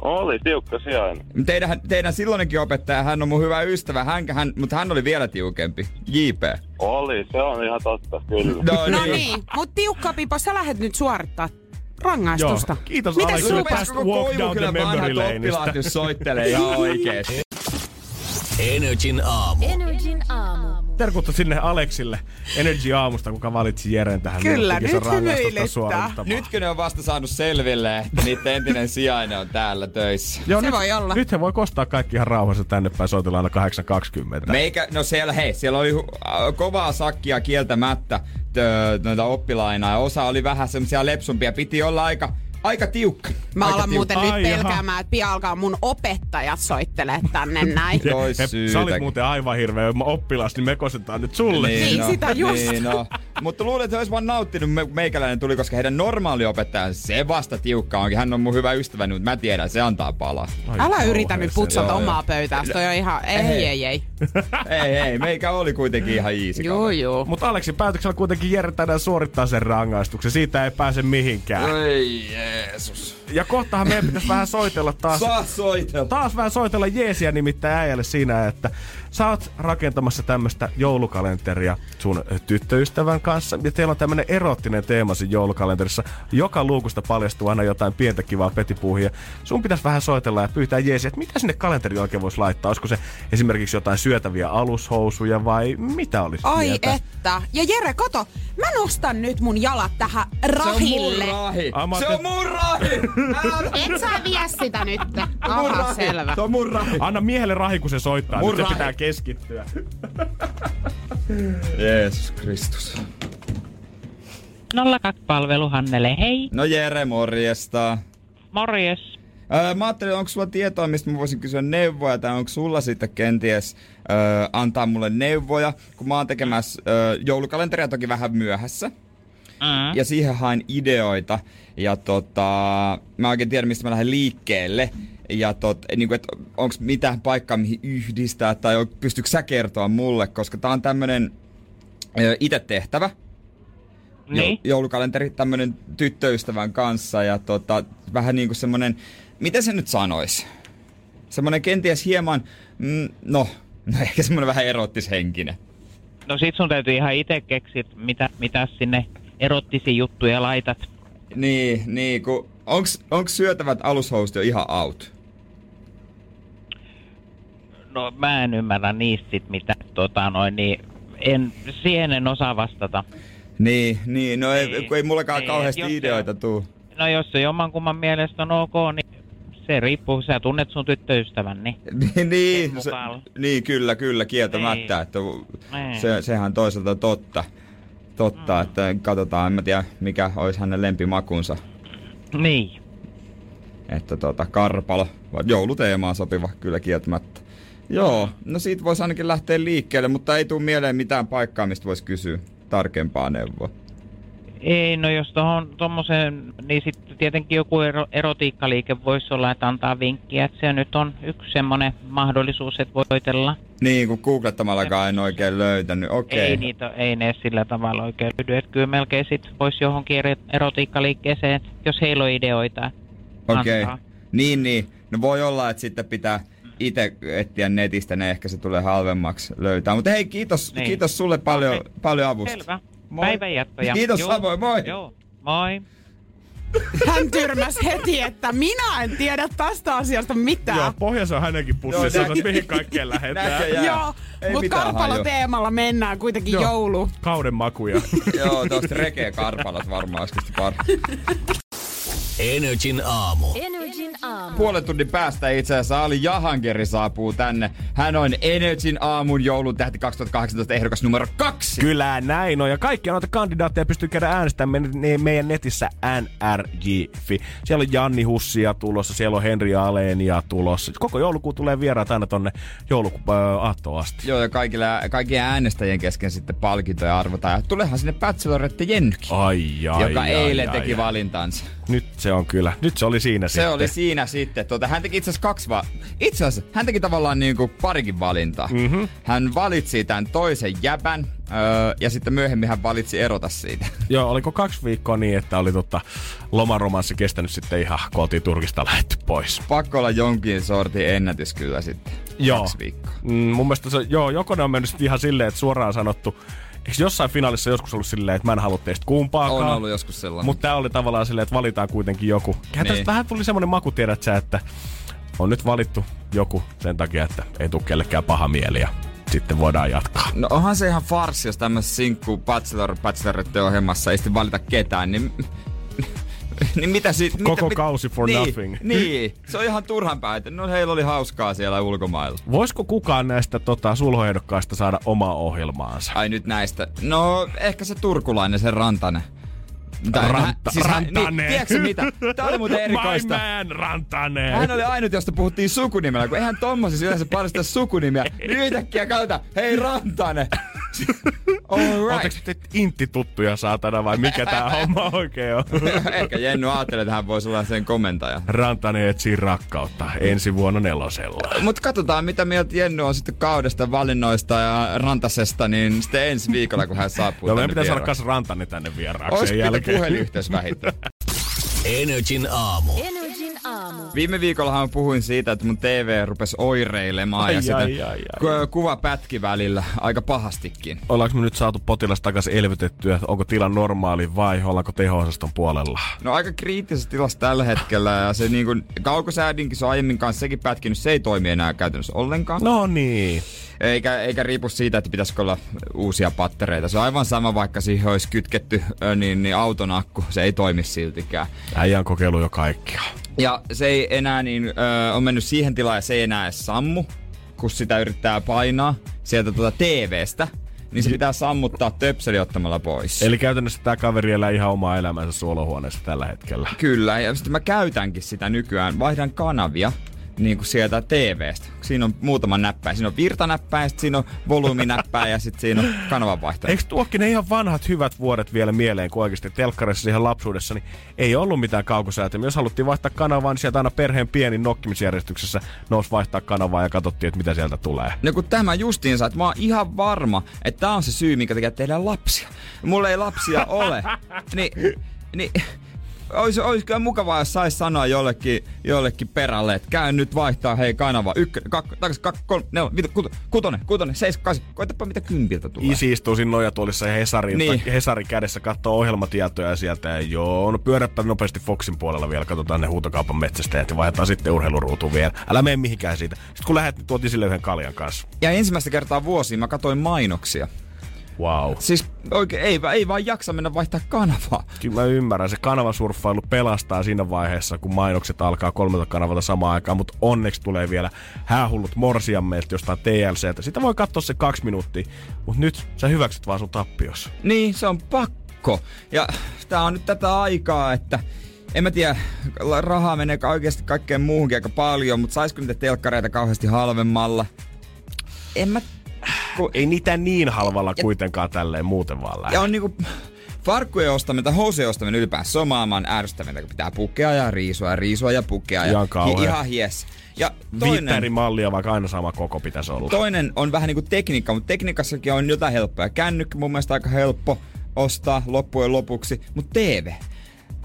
Oli tiukka sijainen. Teidän, teidän silloinenkin opettaja, hän on mun hyvä ystävä, hän, hän, mutta hän oli vielä tiukempi. JP. Oli, se on ihan totta, kyllä. No, No niin, mut tiukka Pipo, sä lähdet nyt suorittaa Joo, rangaistusta. kiitos Miten Aleksi. sulla Nyt Rupes pääst koko walk down the memory laneista. soittelee ihan oikeesti. Energin aamu. Energin aamu. Terkuttu sinne Aleksille Energy Aamusta, kuka valitsi Jeren tähän Kyllä, nyt hymyilyttää. Nytkö ne on vasta saanut selville, että niiden entinen sijainen on täällä töissä? Joo, Se nyt, voi olla. Nyt he voi kostaa kaikki ihan rauhassa tänne päin, soitellaan aina 8.20. Meikä, no siellä, hei, siellä oli kovaa sakkia kieltämättä tö, noita oppilaina ja osa oli vähän semmosia lepsumpia. Piti olla aika, aika tiukka. Mä aika alan muuten Ai, nyt jaha. pelkäämään, että pian alkaa mun opettajat soittelee tänne näin. He-. Sä olit muuten aivan hirveä oppilas, niin me kostetaan nyt sulle. Niin, sitä just. Niin, no. Mutta luulen, että he olisi vaan nauttinut, me- meikäläinen tuli, koska heidän normaali opettajansa, se vasta tiukka onkin. Hän on mun hyvä ystäväni, mutta mä tiedän, se antaa palaa. Ai Älä yritä nyt se. putsata Joo, omaa joo. pöytää, toi on ihan, ei, Ei. ei, ei. ei, ei, meikä oli kuitenkin ihan easy. Juu, juu. Mutta Aleksi päätöksellä kuitenkin Jere tänään suorittaa sen rangaistuksen. Siitä ei pääse mihinkään. Ei Jeesus. Ja kohtahan meidän pitäisi vähän soitella taas. Saa soitella. Taas vähän soitella jeesiä nimittäin äijälle siinä, että sä oot rakentamassa tämmöistä joulukalenteria sun tyttöystävän kanssa. Ja teillä on tämmönen erottinen teema siinä joulukalenterissa. Joka luukusta paljastuu aina jotain pientä kivaa petipuuhia. Sun pitäisi vähän soitella ja pyytää jeesiä, että mitä sinne kalenteriin oikein voisi laittaa. Olisiko se esimerkiksi jotain syötäviä alushousuja vai mitä olisi Ai mieltä? että. Ja Jere, kato, mä nostan nyt mun jalat tähän rahille. Se on mun rahi. Se on mun rahi. Et saa vie sitä nyt. Se Aha, selvä. Se on mun rahi. Anna miehelle rahi, kun se soittaa. Mun Nyt se rahi. pitää keskittyä. Jeesus Kristus. 02-palvelu Hannele, hei, No Jere, morjesta. morjes. Öö, mä ajattelin, onko sulla tietoa, mistä mä voisin kysyä neuvoja, tai onko sulla sitten kenties öö, antaa mulle neuvoja, kun mä oon tekemässä öö, joulukalenteria toki vähän myöhässä. Mm. Ja siihen haen ideoita, ja tota, mä oikein tiedän, mistä mä lähden liikkeelle. Ja tot, niin kuin, että onko mitään paikkaa, mihin yhdistää, tai pystyykö sä kertoa mulle, koska tää on tämmönen öö, itse tehtävä, Niin. joulukalenteri tämmönen tyttöystävän kanssa ja tota, vähän niinku semmonen, miten se nyt sanois? Semmonen kenties hieman, mm, no, no ehkä semmonen vähän erottishenkinen. No sit sun täytyy ihan itse keksiä, mitä, mitä sinne erottisia juttuja laitat. Niin, niin, kun, onks, onks syötävät alushousut jo ihan out? No mä en ymmärrä niistä sit mitä, tota noin, niin en, siihen en osaa vastata. Niin, niin, no ei, Niin, kun ei mullakaan niin, kauheasti se ideoita tuu. No jos se jommankumman mielestä on ok, niin se riippuu, sä tunnet sun tyttöystävän, niin Niin, niin, se, niin, kyllä, kyllä, kieltämättä, Niin. että Niin. se, sehän on toisaalta totta. Totta, Mm. että katsotaan, en mä tiedä mikä olisi hänen lempimakunsa. Niin. Että tota, Karpalo, jouluteemaan sopiva kyllä kieltämättä. Joo, no siitä voisi ainakin lähteä liikkeelle, mutta ei tule mieleen mitään paikkaa, mistä voisi kysyä tarkempaa neuvoa. Ei, no jos tuohon tommoseen, niin sitten tietenkin joku ero, erotiikkaliike voisi olla, että antaa vinkkiä, että se nyt on yksi semmoinen mahdollisuus, että voitella. Niin, kun googlettamallakaan en oikein löytänyt. Okei. Ei niitä, ei ne sillä tavalla oikein löydy, että kyllä melkein sit voisi johonkin erotiikkaliikkeeseen, jos heillä on ideoita Okei. antaa. Niin, niin. No voi olla, että sitten pitää itse etsiä netistä, ne ehkä se tulee halvemmaksi löytää. Mutta hei, kiitos, Niin. kiitos sulle paljon, Okei. paljon avusta. Selvä. Moi. Päivänjatkoja. Kiitos Joo. samoin, moi. Joo, moi. Hän tyrmäs heti, että minä en tiedä tästä asiasta mitään. Joo, pohjassa on hänenkin pussissa, Joo, että näkö- mihin kaikkeen lähetään. Joo, mutta mitään karpalo hajua. teemalla mennään kuitenkin Joo. joulu. Kauden makuja. Joo, tuosta rekeä karpalot varmaan olisi par. Energin aamu. Energin aamu. Puolen tunnin päästä itse asiassa Ali Jahangeri saapuu tänne. Hän on Energin aamun joulun tähti 2018 ehdokas numero kaksi. Kyllä näin on. Ja kaikkia noita kandidaatteja pystyy käydä äänestämään me- ne- meidän netissä nrj.fi. Siellä on Janni Hussia tulossa, siellä on Henri Aleenia tulossa. Koko joulukuu tulee vieraat aina tonne joulukuun äh, asti. Joo, ja kaikille, kaikkien äänestäjien kesken sitten palkintoja arvotaan. Ja tulehan sinne Bachelorette Jennykin, Ai, ai, joka ai, eilen ai, teki ai. valintansa. Nyt se on kyllä. Nyt se oli siinä Se sitten. oli siinä sitten. Tuota, hän teki itse asiassa kaksi va- Itse asiassa hän teki tavallaan niin kuin parikin valintaa. Mm-hmm. Hän valitsi tämän toisen jäbän öö, ja sitten myöhemmin hän valitsi erota siitä. Joo, oliko kaksi viikkoa niin, että oli tota, lomaromanssi kestänyt sitten ihan kotiin Turkista lähetty pois. Pakko olla jonkin sortin ennätys kyllä sitten. Joo. Kaksi viikkoa. Mm, mun mielestä se, joo, joko ne on mennyt ihan silleen, että suoraan sanottu, eikö jossain finaalissa joskus ollut silleen, että mä en halua teistä kumpaakaan? On ollut joskus sellainen. Mutta tää oli tavallaan silleen, että valitaan kuitenkin joku. Niin. Tästä vähän tuli semmonen maku, tiedät sä, että on nyt valittu joku sen takia, että ei tule kellekään paha mieli ja sitten voidaan jatkaa. No onhan se ihan farsi, jos tämmöisessä sinkku bachelor, bachelorette ohjelmassa ei sitten valita ketään, niin... niin mitä sit, Koko mitä, kausi for niin, nothing. Niin, se on ihan turhan päätä. No heillä oli hauskaa siellä ulkomailla. Voisiko kukaan näistä tota, sulhoehdokkaista saada omaa ohjelmaansa? Ai nyt näistä. No, ehkä se turkulainen, se Rantanen. Tai Ranta- hän- hän-. Niin, tiedätkö mitä? Tää oli muuten erikoista. My man, Rantanen. Hän oli ainut, josta puhuttiin sukunimellä, kun eihän tommosissa yleensä paljasta sukunimiä. Niin yhtäkkiä kautta, hei Rantanen! All Oletteko right. te intti tuttuja saatana vai mikä tää homma oikein on? Ehkä Jenny ajattelee, että hän voisi olla sen komentaja. Rantanen etsii rakkautta ensi vuonna nelosella. Mutta katsotaan, mitä mieltä Jenny on sitten kaudesta, valinnoista ja Rantasesta, niin sitten ensi viikolla, kun hän saapuu Joo, tänne meidän pitäisi saada kas Rantanen tänne vieraaksi Ois sen pitää jälkeen. puhelinyhteys vähintään. Energin aamu. Energin aamu. Viime viikollahan puhuin siitä, että mun TV rupesi oireilemaan Ai, ja sitten ai, ai, ai. ku- kuva pätki välillä aika pahastikin. Ollaanko me nyt saatu potilas takaisin elvytettyä? Onko tila normaali vai ollaanko teho-osaston puolella? No aika kriittisessä tilassa tällä hetkellä ja se niin kuin kaukosäädinkin se on aiemmin kanssa sekin pätkinyt, se ei toimi enää käytännössä ollenkaan. No niin. Eikä, eikä riipu siitä, että pitäisikö olla uusia pattereita. Se on aivan sama, vaikka siihen olisi kytketty niin, niin auton akku. Se ei toimi siltikään. Äijä on kokeillut jo kaikkia. Ja se ei enää niin, ö, on mennyt siihen tilaan ja se ei enää edes sammu, kun sitä yrittää painaa sieltä tuota TVstä. Niin se pitää sammuttaa töpseli ottamalla pois. Eli käytännössä tämä kaveri elää ihan omaa elämänsä suolohuoneessa tällä hetkellä. Kyllä, ja sitten mä käytänkin sitä nykyään. Vaihdan kanavia niin kuin sieltä TVstä. Siinä on muutama näppäin. Siinä on virtanäppäin, sitten siinä on volyyminäppäin ja sitten siinä on kanavanvaihtaja. Eikö tuokin ne ihan vanhat hyvät vuodet vielä mieleen, kun oikeasti telkkarissa ihan lapsuudessa, niin ei ollut mitään kaukosäätömiä. Jos haluttiin vaihtaa kanavaa, niin sieltä aina perheen pienin nokkimisjärjestyksessä nousi vaihtaa kanavaa ja katsottiin, että mitä sieltä tulee. No kun tämä justiinsa, että mä oon ihan varma, että tämä on se syy, minkä takia tehdään lapsia. Mulla ei lapsia ole. Niin, niin olisi, olisi kyllä mukavaa, jos sais sanoa jollekin, jollekin perälle, että käy nyt vaihtaa hei kanava. Ykkönen, kakkonen, takas, kak, kolme, nelä, viito, kuto, kutonen, kutonen, seis, kasi. Koitapa mitä kympiltä tulee. Isi istuu siinä nojatuolissa ja Hesarin, Niin. Hesarin kädessä katsoo ohjelmatietoja sieltä. Ja joo, no pyöräppä nopeasti Foxin puolella vielä, katsotaan ne huutokaupan metsästäjät ja vaihdetaan sitten urheiluruutuun vielä. Älä mene mihinkään siitä. Sitten kun lähdet, niin tuotiin sille yhden kaljan kanssa. Ja ensimmäistä kertaa vuosiin mä katsoin mainoksia. Wow. Siis oikein ei, ei vaan jaksa mennä vaihtaa kanavaa. Kyllä mä ymmärrän, se kanavasurffailu pelastaa siinä vaiheessa, kun mainokset alkaa kolmelta kanavalta samaan aikaan, mutta onneksi tulee vielä häähullut morsiammeilta jostain TLCltä. Sitä voi katsoa se kaksi minuuttia, mutta nyt sä hyväksyt vaan sun tappiossa. Niin, se on pakko. Ja tää on nyt tätä aikaa, että en mä tiedä, rahaa menee oikeasti kaikkeen muuhunkin aika paljon, mutta saisiko niitä telkkareita kauheasti halvemmalla? En mä... Kun, Ei niitä niin halvalla kuitenkaan tälleen muuten vaan lähde. ja on niinku... Farkkujen ostaminen tai housujen ostaminen ylipäänsä, se on maailman ärsyttävintä, kun pitää pukea ja riisua ja riisua ja pukea. Ihan ja, kauhea. ihan hies. Ja toinen, Viittärimallia, vaikka aina sama koko pitäisi olla. toinen on vähän niinku tekniikka, mutta tekniikassakin on jotain helppoa. Kännykkä mun mielestä aika helppo ostaa loppujen lopuksi, mutta TV.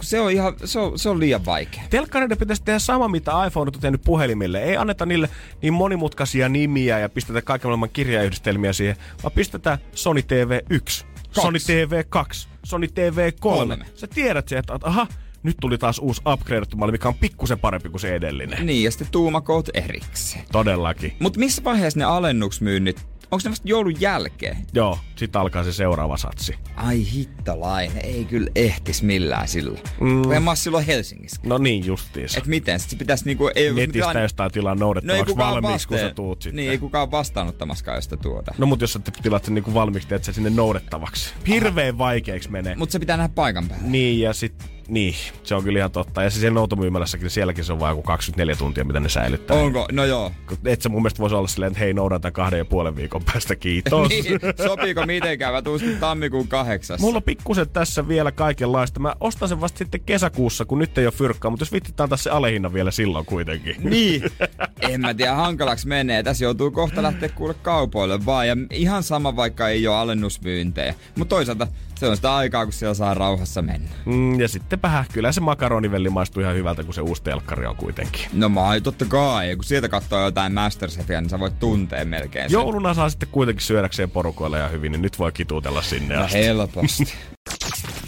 Se on ihan, se on, se on liian vaikea. Telkkareiden pitäisi tehdä sama, mitä iPhone on tehnyt puhelimille. Ei anneta niille niin monimutkaisia nimiä ja pistetä kaiken maailman kirjayhdistelmiä siihen, vaan pistetään Sony TV 1, Sony TV 2, Sony TV 3. Kolme. Sä tiedät se, että aha, nyt tuli taas uusi upgradeattu malli, mikä on pikkusen parempi kuin se edellinen. Niin, ja sitten tuumakoot erikseen. Todellakin. Mutta missä vaiheessa ne alennuksmyynnit, onko ne vasta joulun jälkeen? Joo, sitten alkaa se seuraava satsi. Ai hittolainen, ei kyllä ehtis millään silloin. Mm. Mä oon silloin Helsingissä. No niin justiinsa. Et miten? Sitten se pitäisi niinku... Ei, Netistä tilanne- jostain tilaa No noudettavaksi kukaan valmiiksi, kun sä tuut sitten. Niin, ei kukaan vastaanottamaskaan, jos sitä tuota. No mut jos sä tilaat sen niinku valmiiksi, teet sen sinne noudettavaksi. Hirveän vaikeaksi menee. Mutta se pitää nähdä paikan päällä. Niin, ja sit, niin, se on kyllä ihan totta. Ja se siellä noutomyymälässäkin, sielläkin se on joku 24 tuntia, mitä ne säilyttää. Onko? No joo. Et sä mun mielestä voisi olla silleen, että hei, noudatan kahden ja puolen viikon päästä, kiitos. niin, sopiiko mitenkään? Mä tuun tammikuun kahdeksas. Mulla on pikkusen tässä vielä kaikenlaista. Mä ostan sen vasta sitten kesäkuussa, kun nyt ei ole fyrkkaa, mutta jos vittit antaa se alehinna vielä silloin kuitenkin. Niin. En mä tiedä, hankalaksi menee. Tässä joutuu kohta lähteä kuule kaupoille vaan. Ja ihan sama, vaikka ei ole alennusmyyntejä. Mutta toisaalta se on sitä aikaa, kun siellä saa rauhassa mennä. Mm, ja sittenpä kyllä se makaronivelli maistuu ihan hyvältä, kun se uusi telkkari on kuitenkin. No mä totta kai. Kun sieltä katsoo jotain Masterchefia, niin sä voit tuntea melkein sen. Jouluna saa sitten kuitenkin syödäkseen porukoille ja hyvin, niin nyt voi kituutella sinne No asti. helposti.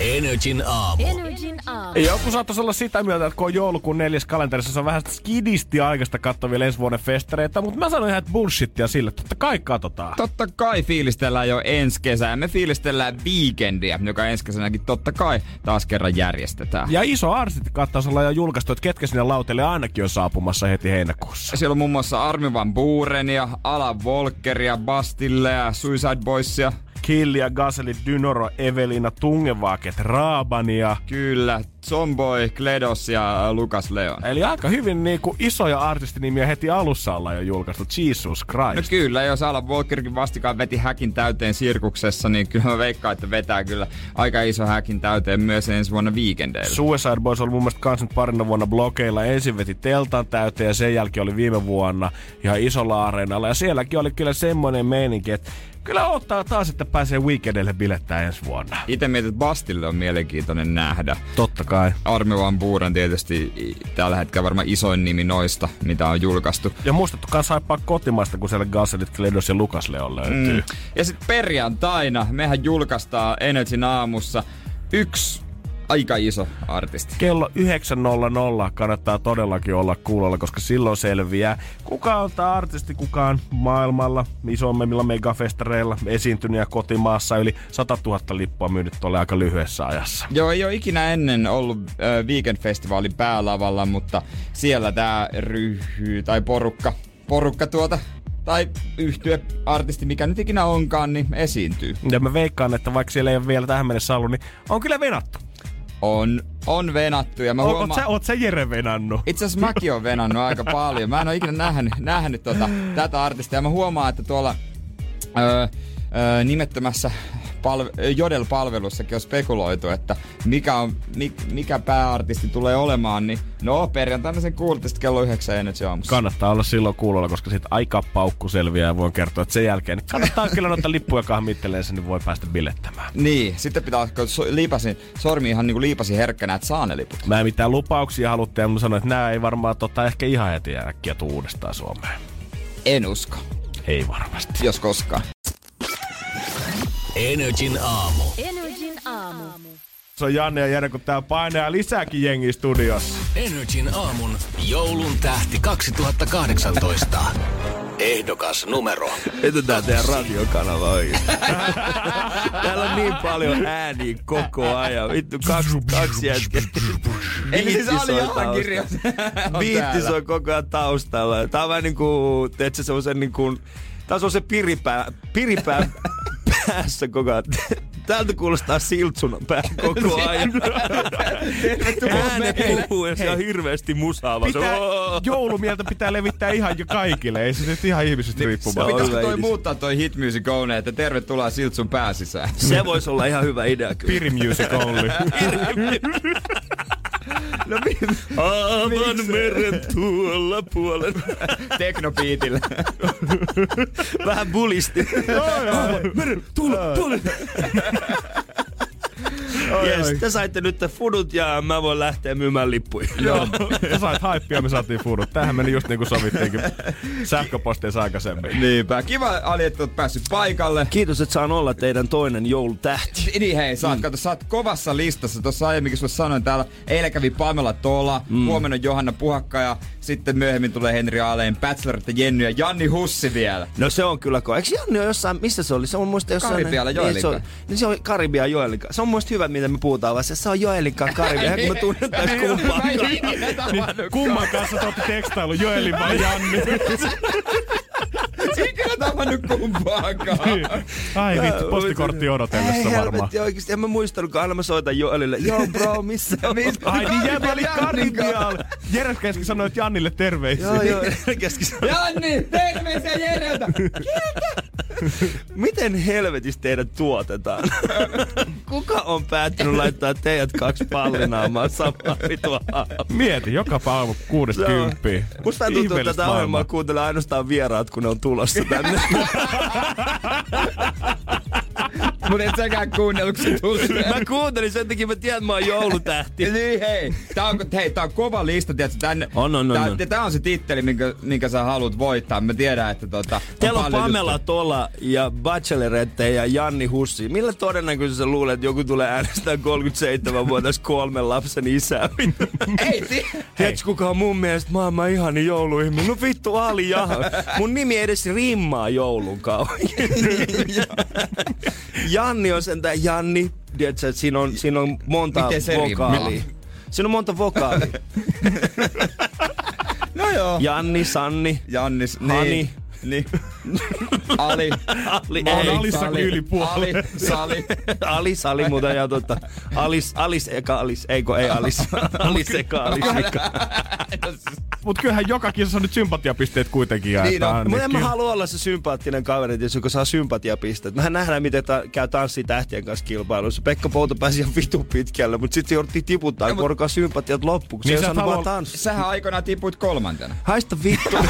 Energin aamu. Energin aamu. Joku saattaisi olla sitä mieltä, että kun on joulukuun neljäs kalenterissa, se on vähän skidisti aikaista katsoa vielä ensi vuoden festareita, mutta mä sanoin ihan, että bullshittia sille, totta kai katsotaan. Totta kai fiilistellään jo ensi kesää. Me fiilistellään weekendiä, joka ensi kesänäkin totta kai taas kerran järjestetään. Ja iso arsitti kattaus olla jo julkaistu, että ketkä sinne lauteille ainakin on saapumassa heti heinäkuussa. Siellä on muun muassa Armi Van Buurenia, Alan Volkeria, Bastillea, Suicide Boysia. Killia, Gaseli, Dynoro, Evelina, Tungevaaket, Raabania. Kyllä, Zomboy, Kledos ja Lukas Leon. Eli aika hyvin niinku isoja artistinimiä heti alussa ollaan jo julkaistu. Jesus No Christ. kyllä, jos Alan Walkerkin vastikaan veti häkin täyteen sirkuksessa, niin kyllä mä veikkaan, että vetää kyllä aika iso häkin täyteen myös ensi vuonna viikendeillä. Suicide Boys oli mun mielestä kans nyt parina vuonna blokeilla. Ensin veti teltan täyteen ja sen jälkeen oli viime vuonna ihan isolla areenalla. Ja sielläkin oli kyllä semmoinen meininki, että kyllä ottaa taas, että pääsee weekendille bilettää ensi vuonna. Itse mietin, että Bastille on mielenkiintoinen nähdä. Totta kai. Armi Van Buuren tietysti tällä hetkellä varmaan isoin nimi noista, mitä on julkaistu. Ja muistettu kans haippaa kotimaista, kun siellä Gasselit, Kledos ja Lukas Leon löytyy. Mm. Ja sitten perjantaina mehän julkaistaan Energyn aamussa yksi aika iso artisti. Kello 9.00 kannattaa todellakin olla kuulolla, koska silloin selviää, kuka on tämä artisti, kuka on maailmalla isommilla megafestareilla esiintynyt ja kotimaassa yli 100 000 lippua myynyt tuolle aika lyhyessä ajassa. Joo, ei ole ikinä ennen ollut äh, Weekend-festivaalin päälavalla, mutta siellä tämä ryhy tai porukka, porukka tuota, tai yhtye artisti, mikä nyt ikinä onkaan, niin esiintyy. Ja mä veikkaan, että vaikka siellä ei ole vielä tähän mennessä ollut, niin on kyllä venattu. On, on venattu ja mä O- Oot huomaan... sä, oot sä Jere venannut? Itse asiassa mäkin oon venannut aika paljon. Mä en ole ikinä nähnyt, nähnyt tota, tätä artistia. Ja mä huomaan, että tuolla öö, öö, nimettömässä palve- Jodel-palvelussakin on spekuloitu, että mikä, on, mi, mikä pääartisti tulee olemaan, niin no perjantaina sen kuulitte sitten kello 9 Energy aamussa. Kannattaa olla silloin kuulolla, koska sit aika paukku selviää ja voin kertoa, että sen jälkeen niin kannattaa kyllä noita lippuja kahmitteleen, niin voi päästä bilettämään. Niin, sitten pitää ottaa so, liipasin, sormi ihan niinku liipasi herkkänä, että saa ne liput. Mä en mitään lupauksia haluttu ja mä sanoin, että nämä ei varmaan tota, ehkä ihan heti äkkiä tuu uudestaan Suomeen. En usko, Ei varmasti. jos koskaan. Energin aamu. Energin aamu. Se on Janne ja Jere, kun tää painaa lisääkin jengi studiossa. Energin aamun joulun tähti 2018. Ehdokas numero. Etetään teidän radiokanava oikein. Täällä on niin paljon ääniä koko ajan. Vittu, kaksi, kaksi jätkää. Eli siis Ali Jahankirja taustalla. on koko ajan taustalla. Tää on vähän niinku, teetkö semmosen niinku, tää on se piripää, piripää päässä koko ajan. Täältä kuulostaa siltsun pää koko ajan. Ääne puhuu ja se on hirveästi musaava. Se Pitää, joulumieltä pitää levittää ihan jo kaikille. Ei se nyt ihan ihmisistä riippumaan. on Pitäisikö toi muuttaa toi Hit Music Only, että tervetuloa Siltsun pääsisään? Se voisi olla ihan hyvä idea kyllä. Piri music only. No mi- Aavan meren tuolla puolella. Teknopiitillä. Vähän bulisti. Meren tuolla puolella. Jes, te saitte nyt fudut ja mä voin lähteä myymään lippuja. Joo, sä sait haippia, me saatiin foodut. Tähän meni just niinku sovittiinkin sähköposteissa aikaisemmin. Niinpä. Kiva, Ali, että oot päässyt paikalle. Kiitos, että saan olla teidän toinen joulutähti. Niin hei, sä oot, mm. kato, sä oot kovassa listassa. Tuossa aiemminkin sulle sanoin täällä, eilen kävi Pamela Tola, mm. huomenna Johanna Puhakka ja sitten myöhemmin tulee Henri Aaleen, Bachelor ja Jenny ja Janni Hussi vielä. No se on kyllä ko. Eikö Janni ole jossain, missä se oli? Se on muista jossain... Karibialla niin, se on, niin se on Karibia Joelinka. Se on muista hyvä, mitä me puhutaan, vaan se, se on Joelinka Karibia. kun me tunnetaan kumpaa. Niin, kumman kanssa te ootte tekstailu, Joelin vai Janni? Kyllä tavannut kumpaakaan. Ai vittu, postikortti odotellessa Ei varmaan. helvetti oikeesti, en mä muistanut, kun aina mä soitan Joelille. Joo bro, missä on? Ai niin, Jäbä oli Karibialla. Jere kesken sanoi, että Jannille terveisiä. Joo, joo, kesken Janni, terveisiä Jereltä! Miten helvetissä teidät tuotetaan? Kuka on päättänyt laittaa teidät kaksi pallinaamaan samaa vitua Mieti, joka päivä kuudesta kymppiin. Musta tuntuu, että tätä ohjelmaa kuuntelee ainoastaan vieraat, kun ne on tulossa tänne. Mutta et säkään kuunnellut, kun se tuli. mä kuuntelin, sen takia mä tiedän, että mä oon joulutähti. Niin hei, tää on, hei, tää on kova lista, tiedätkö, tänne. On, on, on, tää, on. tää on se titteli, minkä, minkä sä haluat voittaa. Mä tiedän, että tota... Teillä on Pamela juttuja. Tola ja Bachelorette ja Janni Hussi. Millä todennäköisesti sä luulet, että joku tulee äänestää 37-vuotias kolmen lapsen isää? Ei, ti- Tiedätkö, kuka on mun mielestä maailman ihani jouluihminen? No vittu Ali Jaha. Mun nimi edes rimmaa joulun kauan. Janni on sentään Janni. Tiedätkö, että siinä on, siinä on monta Miten se vokaalia. rimmaa? Siinä on monta vokaalia. No joo. Janni, Sanni, Jannis, Hani. niin. Niin. Ali. Ali, Mä oon ei. Alissakin yli Ali. Sali. Ali, Sali muuten ja tota, Alis, Alis eka Alis, eikö ei Alis, Alis eka Alis eka. Mut kyllähän joka kisassa nyt sympatiapisteet kuitenkin jaetaan. Niin on. Mutta en mä kyllä- halua olla se sympaattinen kaveri, jos joka saa sympatiapisteet. Mehän nähdään, miten ta- käy tanssi tähtien kanssa kilpailussa. Pekka Pouto pääsi ihan vitu pitkälle, mutta sitten jouduttiin tiputtaa, No, kun alkaa sympatiat loppuun. Niin Se sä ei et saanut vaan tanssia. Sähän aikoinaan tipuit kolmantena. Haista vittu.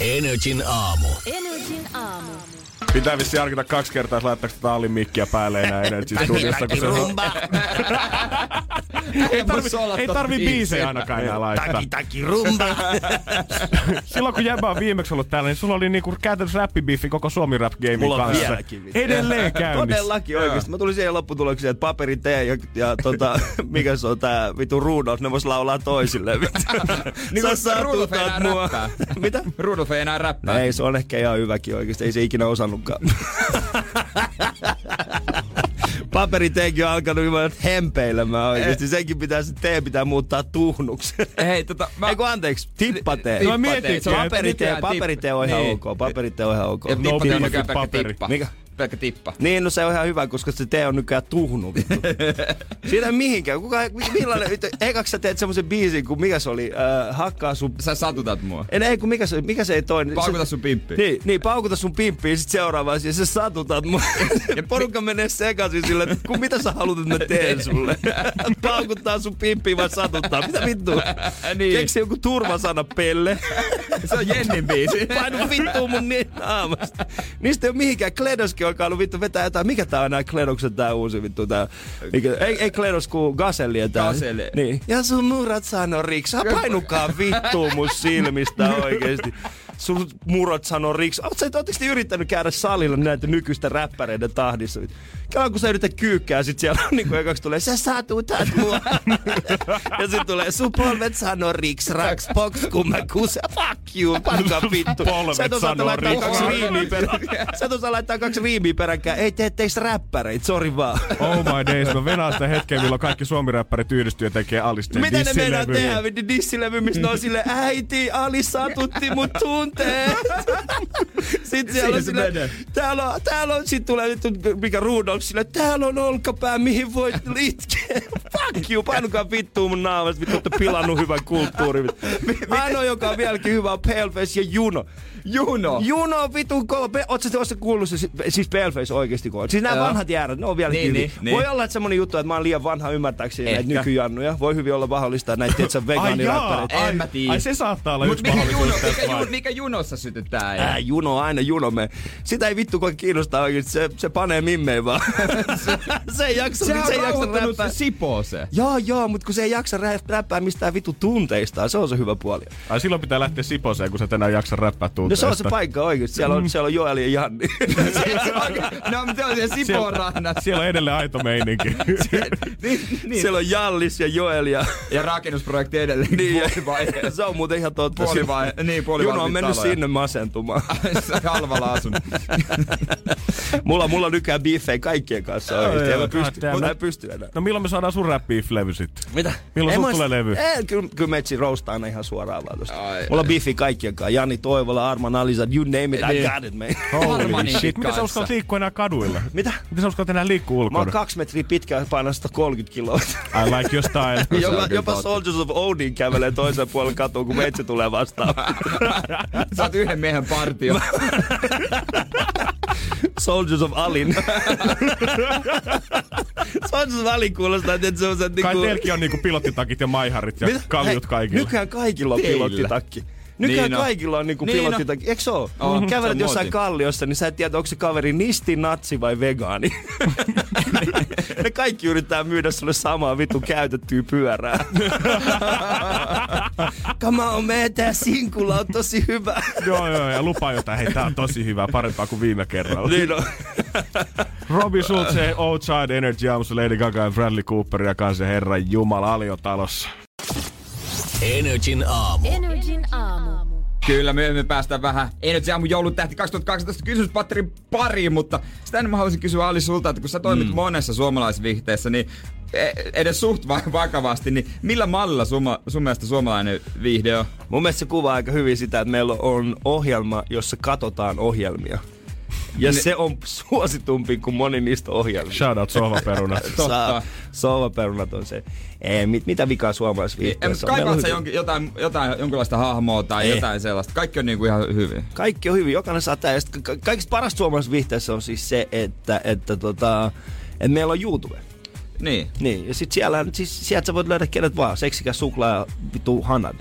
Energin aamu. Energin aamu. Pitää vissi harkita kaksi kertaa, jos laittaako tätä Alin mikkiä päälle enää Energy Studiossa. Kun se on... ei tarvi, ei tarvi biisejä ainakaan enää laittaa. Taki, taki, rumba. Silloin kun Jäbä on viimeksi ollut täällä, niin sulla oli niinku käytännössä räppibiffi koko Suomi Rap Gamein Mulla on kanssa. vieläkin. Edelleen käynnissä. Todellakin oikeesti. Mä tulin siihen lopputulokseen, että paperi tee ja, ja tota, mikä se on tää vitu Rudolf, ne vois laulaa toisilleen. Vittu. Niin Sä enää mua. räppää. Mitä? Rudolf ei enää räppää. No ei, se on ehkä ihan hyväkin oikeesti. Ei se ikinä osannutkaan. Paperi teekin on alkanut ihan hempeilemään oikeesti. Senkin pitää, se tee pitää muuttaa tuhnuksi. Hei, tota, mä... Ei kun anteeksi, tippatee. Tippatee. No mietin, on Paperitee, on ihan Niin. ok. Paperitee on ihan ok. Ja No on pelkkä paperi. Mikä? Pelkkä tippa. Niin, no se on ihan hyvä, koska se tee on nykyään tuhnu. vittu. Siinä ei mihinkään. Kuka, millainen, ekaksi sä teet semmoisen biisin, kun mikä se oli, äh, hakkaa sun... Sä satutat mua. En, ei, kun mikä se, mikä se ei toinen. Paukuta se, sun pimppi. Niin, niin, paukuta sun pimppiin, sit seuraava asia, sä satutat mua. ja porukka menee sekaisin sille, että kun mitä sä haluat, että mä teen sulle? Paukuttaa sun pimppiin vai satuttaa? Mitä vittu? Niin. Keksi joku turvasana pelle. Se on Jennin biisi. Painu vittu mun niin naamasta. Niistä ei ole mihinkään. Kledoskin alkaa ollut vittu vetää jotain. Mikä tää on nää Kledoksen tää uusi vittu tää? Mikä, ei, ei Kledos ku Gaselli tää. Gaselli. Niin. Ja sun murat sano riksi. Sä painukaa vittu mun silmistä oikeesti. Sun murot sano riksi. Oot sä, ootteko te yrittänyt käydä salilla näitä nykyistä räppäreiden tahdissa? Kela kun sä yrität kyykkää, sit siellä on niinku ekaksi tulee, sä satutat mua. ja sit tulee, sun polvet sano riks, raks, poks, kun mä kusen. Fuck you, pankaa vittu. Sä et osaa sanoo laittaa kaksi riimiä peräkkäin. Sä et osaa laittaa kaksi riimiä peräkkäin. Ei tee teistä räppäreitä, sori vaan. Oh my days, mä venaan sitä hetkeä, milloin kaikki suomiräppärit yhdistyy ja tekee Alisteen Mitä ne meinaa tehdä, vittu dissilevy, missä ne on sille, äiti, Ali satutti mut tunteet. Sitten siellä on sille, täällä on, täällä on, sit tulee nyt mikä Rudolf sille, täällä on olkapää, mihin voit itkeä. Fuck you, painukaa vittuun mun naamasta, vittu olette pilannut hyvän kulttuurin. Ainoa, joka on vieläkin hyvä, on Paleface ja Juno. Juno. Juno on vitun kova. Pe- sä oot kuullut se, siis Paleface oikeesti kova. Siis nämä Joo. vanhat jäärät, ne on vielä Niin, niin, hyviä. niin, Niin, niin. Voi olla, että semmonen juttu, että mä oon liian vanha ymmärtääkseni näitä Ehkä. nykyjannuja. Voi hyvin olla mahdollista, että näitä tietsä Ai vegaaniräppäreitä. En mä tiedä. ai se saattaa olla Mut yksi mikä, juno, mikä, ju, mikä junossa sytyttää? Ää, juno on aina juno me. Sitä ei vittu kun kiinnostaa oikeesti. Se, se panee mimmeen vaan. se ei jaksa, se on ei jaksa räppää. se Sipoo se. Joo, joo, mutta kun se ei jaksa rä- räppää mistään vittu tunteistaan, se on se hyvä puoli. Ai silloin pitää lähteä Siposeen, kun sä et enää jaksa räppää No se on se paikka oikeesti. Siellä on, siellä on Joel ja Janni. No, mutta se on siellä Sipoon rannassa. Siellä on edelleen aito meininki. Niin, niin. siellä on Jallis ja Joel ja... Ja rakennusprojekti edelleen. Niin, puolivaihe. se on muuten ihan totta. Puolivaihe- niin, puolivalmiit Juno on mennyt taloja. sinne masentumaan. Halvalla asun. mulla, mulla on nykyään biiffejä kaikkien kanssa oikeesti. God pysty, mä en pysty enää. No milloin me saadaan sun räppiif-levy sitten? Mitä? Milloin Ei mä- tulee levy? Ei, kyllä, kyllä metsi roustaa aina ihan suoraan vaan tosta. Mulla on biffi kaikkien kanssa. Jani Toivola, Arman Alisa, you name it, I Niin. got it, man. Holy shit. Miten sä uskallat liikkua enää kaduilla? Mitä? Miten sä uskallat enää liikkua Mä ulkona? oon kaksi metriä pitkä ja painan 130 kiloa. I like your style. jopa, jopa. Soldiers of Odin kävelee toisen puolen katua, kun meitsi tulee vastaan. Sä oot yhden miehen partio. Soldiers of Alin. Soldiers of Alin kuulostaa, että se on se Kai niinku... teilläkin on niinku pilottitakit ja maiharit ja Mitä? kaljut Hei, kaikilla. Nykyään kaikilla on Teillä. pilottitakki. Nykyään Niin kaikilla on niinku Niin on. pilottitakki. Eikö se oo? On, se Kävelet on jossain muoti. kalliossa, niin sä et tiedä, onko se kaveri nisti, natsi vai vegaani. ne kaikki yrittää myydä sulle samaa vittu käytettyä pyörää. Come on, me tää sinkulla on tosi hyvä. Joo, joo, ja lupaa jotain. Hei, tää on tosi hyvä, parempaa kuin viime kerralla. niin on. Robbie Schulze, Outside Energy aamussa Lady Gaga ja Bradley Cooper ja kanssa Herran Jumala Ali on talossa. Energin aamu. Energin aamu. Kyllä, myöhemmin päästään vähän Energy Aamun joulun tähti 2018 kysymyspatterin pariin, mutta sitä ennen mä haluaisin kysyä Ali sulta, että kun sä toimit mm. monessa suomalaisvihteessä, niin e- edes suht va- vakavasti, niin millä mallilla suma, sun mielestä suomalainen viihde on? Mun mielestä se kuvaa aika hyvin sitä, että meillä on ohjelma, jossa katsotaan ohjelmia. Ja se on suositumpi kuin moni niistä ohjelmista. Shout out sohvaperunat. Totta. Sohvaperunat on se. Ei, mit, mitä vikaa suomalaisessa Ei, viihteessä on? Kaipaat sä on jonkin, jotain, jotain, jonkinlaista hahmoa tai Ei. jotain sellaista? Kaikki on niinku ihan hyvin. Kaikki on hyvin, jokainen saa tää. Ka- kaikista parasta suomalaisessa viihteessä on siis se, että, että, tota, että meillä on YouTube. Niin. Niin, ja sit siellä, siis sieltä sä voit löydä kenet vaan. Seksikäs suklaa ja vittu hanad.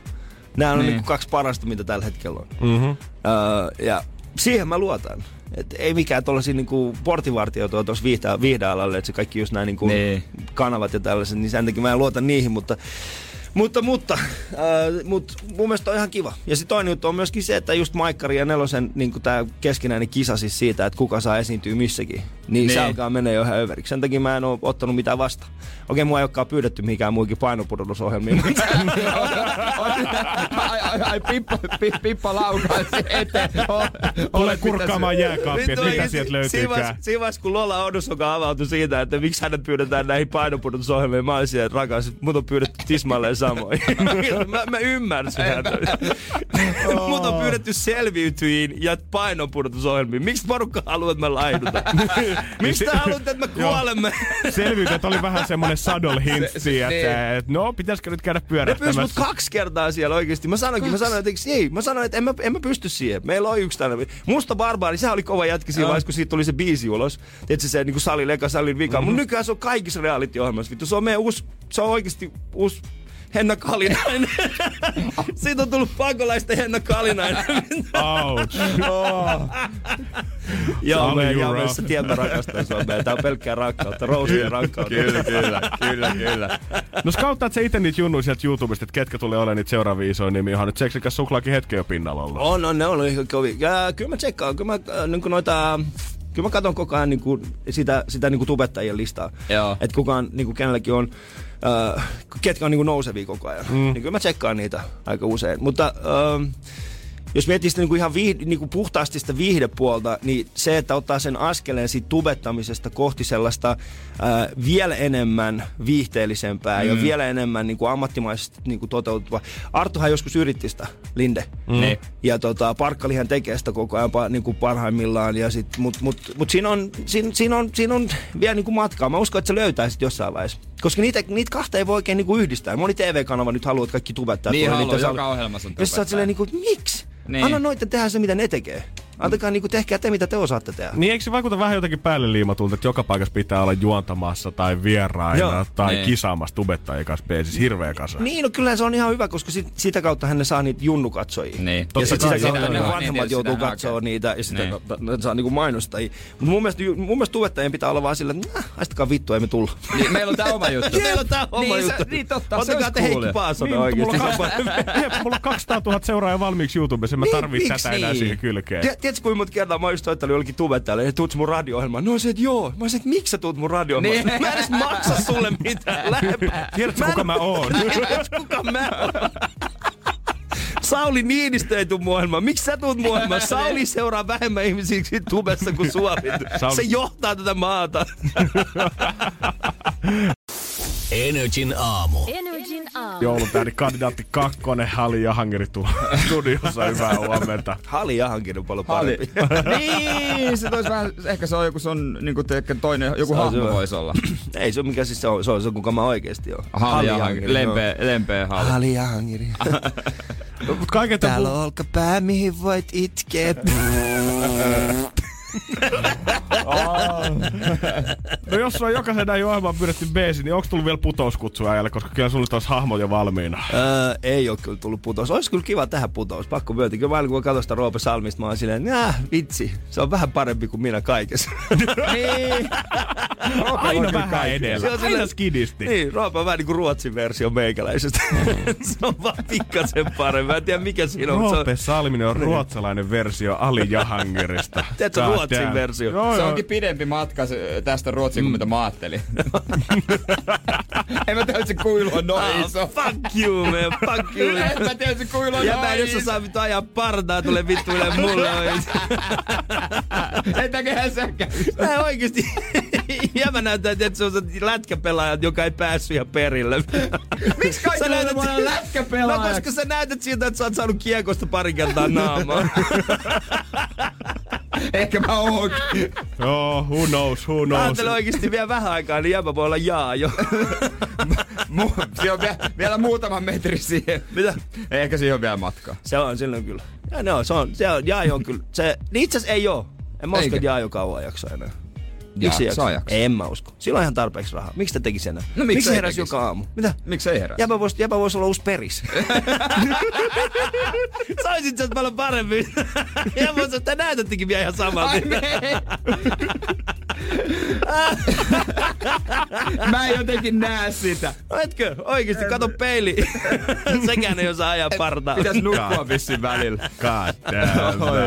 Nämä on Niin. niin. niinku kaksi parasta, mitä tällä hetkellä on. Mhm. Öö, ja siihen mä luotan. Et ei mikään tuollaisia niinku portinvartijoita tuossa viihde- viihdealalle, että se kaikki just nämä niinku Niin. kanavat ja tällaiset, niin sen takia mä en luota niihin, mutta mutta, mutta, äh, mut mun mielestä on ihan kiva. Ja sitten toinen juttu on myöskin se, että just Maikkari ja Nelosen niin tämä keskinäinen kisa siis siitä, että kuka saa esiintyä missäkin, niin, Niin. niin. se alkaa menee jo ihan överiksi. Sen takia mä en ole ottanut mitään vasta. Okei, mua ei olekaan pyydetty mikään muikin painopudotusohjelmiin, mutta ai, Pippa, pi, Pippa laukaisi eteen. Tule kurkkaamaan jääkaappia, että Vittu, mikä oikeesti, sieltä löytyykään. Siinä vaiheessa, kun Lola Odusoka avautui siitä, että miksi hänet pyydetään näihin painopudotusohjelmiin, mä olisin, että rakas, että mut on pyydetty tismalleen samoin. mä, mä ymmärsin häntä. mut on pyydetty selviytyihin ja painopudotusohjelmiin. Miksi porukka haluaa, että mä laidutan? Miksi te haluatte, että me Joo. kuolemme? Selvyytet oli vähän semmonen saddle hint Se- se- siihen, niin. että et, no, pitäisikö nyt käydä Ne pyysi pyörähtämässä. mut kaksi kertaa siellä oikeesti. Mä sanoinkin, mä sanoin, että ei, mä sanoin, että en mä, en mä pysty siihen. Meillä on yksi tällainen. Musta Barbaari, sehän oli kova jätkä siinä vaiheessa, kun siitä tuli se biisi ulos. Tiedätkö se niinku salin, eka salin vika. Mm-hmm. Mut nykyään se on kaikissa reality-ohjelmassa. Vittu, se on meidän uusi, se on oikeesti uusi Henna Kalinainen. Siitä on tullut pakolaisten Henna Kalinainen. Ouch. Joo, Jura. Jamessa tiedät mä rakastan sua. Meidän tää on pelkkää rakkautta, roosia rakkautta. Kyllä, kyllä, kyllä, kyllä. No skauttaat sä itse niitä junnuja sieltä YouTubesta, että ketkä tulee olemaan niitä seuraavia isoja nimiä, onhan nyt seksikäs suklaakin hetken jo pinnalla ollut. On, on, ne on ihan kovia. Ja kyllä mä tsekkaan, kyllä mä äh, niin kuin noita, kyllä mä katson koko ajan niin kuin sitä, sitä niin kuin tubettajien listaa. Joo. Että kuka on, niin kuin kenelläkin on, äh, ketkä on niin kuin nousevia koko ajan. Mm. Niin kyllä mä tsekkaan niitä aika usein. Mutta äh, jos miettii sitä niin kuin ihan viih- niin kuin puhtaasti sitä viihdepuolta, niin se, että ottaa sen askeleen siitä tubettamisesta kohti sellaista ää, vielä enemmän viihteellisempää mm. ja vielä enemmän niin kuin ammattimaisesti niin kuin toteutuvaa. Arttuhan joskus yritti sitä, Linde. Mm. Niin. Ja tota, Parkkalihan tekee sitä koko ajan niin kuin parhaimmillaan. Ja sit, mut, mut, mut siinä, on, siinä, siinä, on, siinä on vielä niin kuin matkaa. Mä uskon, että se löytää sit jossain vaiheessa. Koska niitä, niitä kahta ei voi oikein niin kuin yhdistää. Moni TV-kanava nyt haluaa, että kaikki tubettaa. Niin tuolla haluaa, joka ohjelmassa on Jos sä oot silleen niin kuin, miksi? Niin. Niin. Anna noiden tehdä se, mitä ne tekee. Antakaa niinku, tehkää te, mitä te osaatte tehdä. Niin eikö se vaikuta vähän jotenkin päälle liimatulta, että joka paikassa pitää olla juontamassa tai vieraina Joo. tai Niin. kisaamassa tubettajien kanssa biisissä hirveä kasa. Niin, no kyllä se on ihan hyvä, koska sit, sitä kautta hän ne saa niitä junnukatsojia. Niin. Ja Totta sit sitä kautta ne vanhemmat Niin, joutuu sitä katsoa niitä ja sitä Niin. kautta ne saa niinku mainostajia. Mutta mun mielestä, mun mielestä tubettajien pitää olla vaan sillä, että "Nää, haistakaa vittu, ei me tulla. Niin, meillä on tää oma juttu. Meillä on tää oma niin, juttu. Niin totta, se Ottakaa te Heikki. Paasonen Niin, mutta mulla, oikeesti. on kaksi, Jep, mulla on 200 000 seuraajaa valmiiksi YouTubessa, mä Niin, tarvitsen tätä enää niin? siihen kylkeen. Tiedät- Tiedätkö kuinka monta kertaa mä oon just soittanut jollekin tubettajalle, että tuut mun radio-ohjelmaan? No se, että joo. Mä olisin, että miksi sä tuut mun radio Niin. Mä en edes maksa sulle mitään. Lähde. Tiedätkö, kuka mä oon? Tiedätkö, kuka mä oon? Sauli Niinistö ei tuu mun ohjelmaan. Miksi sä tuut mun ohjelmaan? Sauli seuraa vähemmän ihmisiä tubessa kuin Suomi. Sauli- Se johtaa tätä maata. Energin aamu. Energin aamu. Joulutähdi kandidaatti kakkonen, Hali Jahangiri studiossa. Hyvää huomenta. Hali Jahankin on paljon Hali. parempi. niin, se tois vähän, ehkä se on joku sun niinku teekö toinen, joku Se on hahmo voisi olla. Ei se ole mikä siis se on, se on se kuka mä oikeesti oon. Hali ja Jahangiri, lempeä, lempeä hali. Hali Jahangiri. Mut kaiken tämän Täällä on olkapää, mihin voit itkeä. No jos on jokaisen näin ohjelmaan pyydetty beesi, niin onko tullut vielä putouskutsuja ajalle, koska kyllä sulla taas hahmo jo valmiina. Öö, ei ole kyllä tullut putous. Olisi kyllä kiva tehdä putous. Pakko myöntää. Kyllä mä aina kun mä katson sitä Roope Salmista, mä oon silleen, nää, vitsi. Se on vähän parempi kuin minä kaikessa. niin. Aina vähän edellä. Se on Aina silleen- skidisti. niin, Roope on vähän niin kuin Ruotsin versio meikäläisestä. se on vaan pikkasen parempi. Mä en tiedä mikä siinä on. Roope Salminen on ruotsalainen versio Ali Jahangirista. Tiedätkö Ruotsin damn. versio? Joo, Se joo. onkin pidempi matka se- tästä Ruotsiin kuin mitä mä ajattelin. en mä tiedä, että se kuilu on noin iso. fuck you, man. Fuck you. En mä tiedä, että se kuilu on Ja mä noin jos sä saa vittu ajaa partaa, tulee vittu mulle. Etäköhän sä käy. Mä oikeesti. Ja mä näytän, että se on se lätkäpelaaja, joka ei päässyt ihan perille. Miksi kaikilla on semmoinen No lätkäpelaaja? koska sä näytät siltä, että sä oot saanut kiekosta pari kertaa naamaa. Ehkä mä oonkin. Joo, who knows, who Mä knows. ajattelen oikeesti vielä vähän aikaa, niin jäbä voi olla jaa jo. Mu- Siinä on vielä, vielä muutama metri siihen. Mitä? Ehkä siihen on vielä matkaa. Se on silloin kyllä. Ja no, se on, se on, Jaajo on kyllä. Se, niin itse asiassa ei oo. En mä usko, että Jaajo kauan jaksaa enää. Miksi saa jaksaa? jaksaa. En mä usko. Sillä on ihan tarpeeksi rahaa. Miksi te tekisi enää? No, miksi tekisi? joka aamu? Mitä? Miksi ei herää? Jäbä voisi, voisi olla uusi peris. Saisit sen paljon paremmin. Jäbä voisi, että näytättekin vielä ihan samalta. Ai me. Mä en jotenkin näe sitä. No etkö? Oikeesti, kato peili. Sekään ei osaa ajaa partaa. Pitäis nukkua vissiin välillä. God damn. Oi,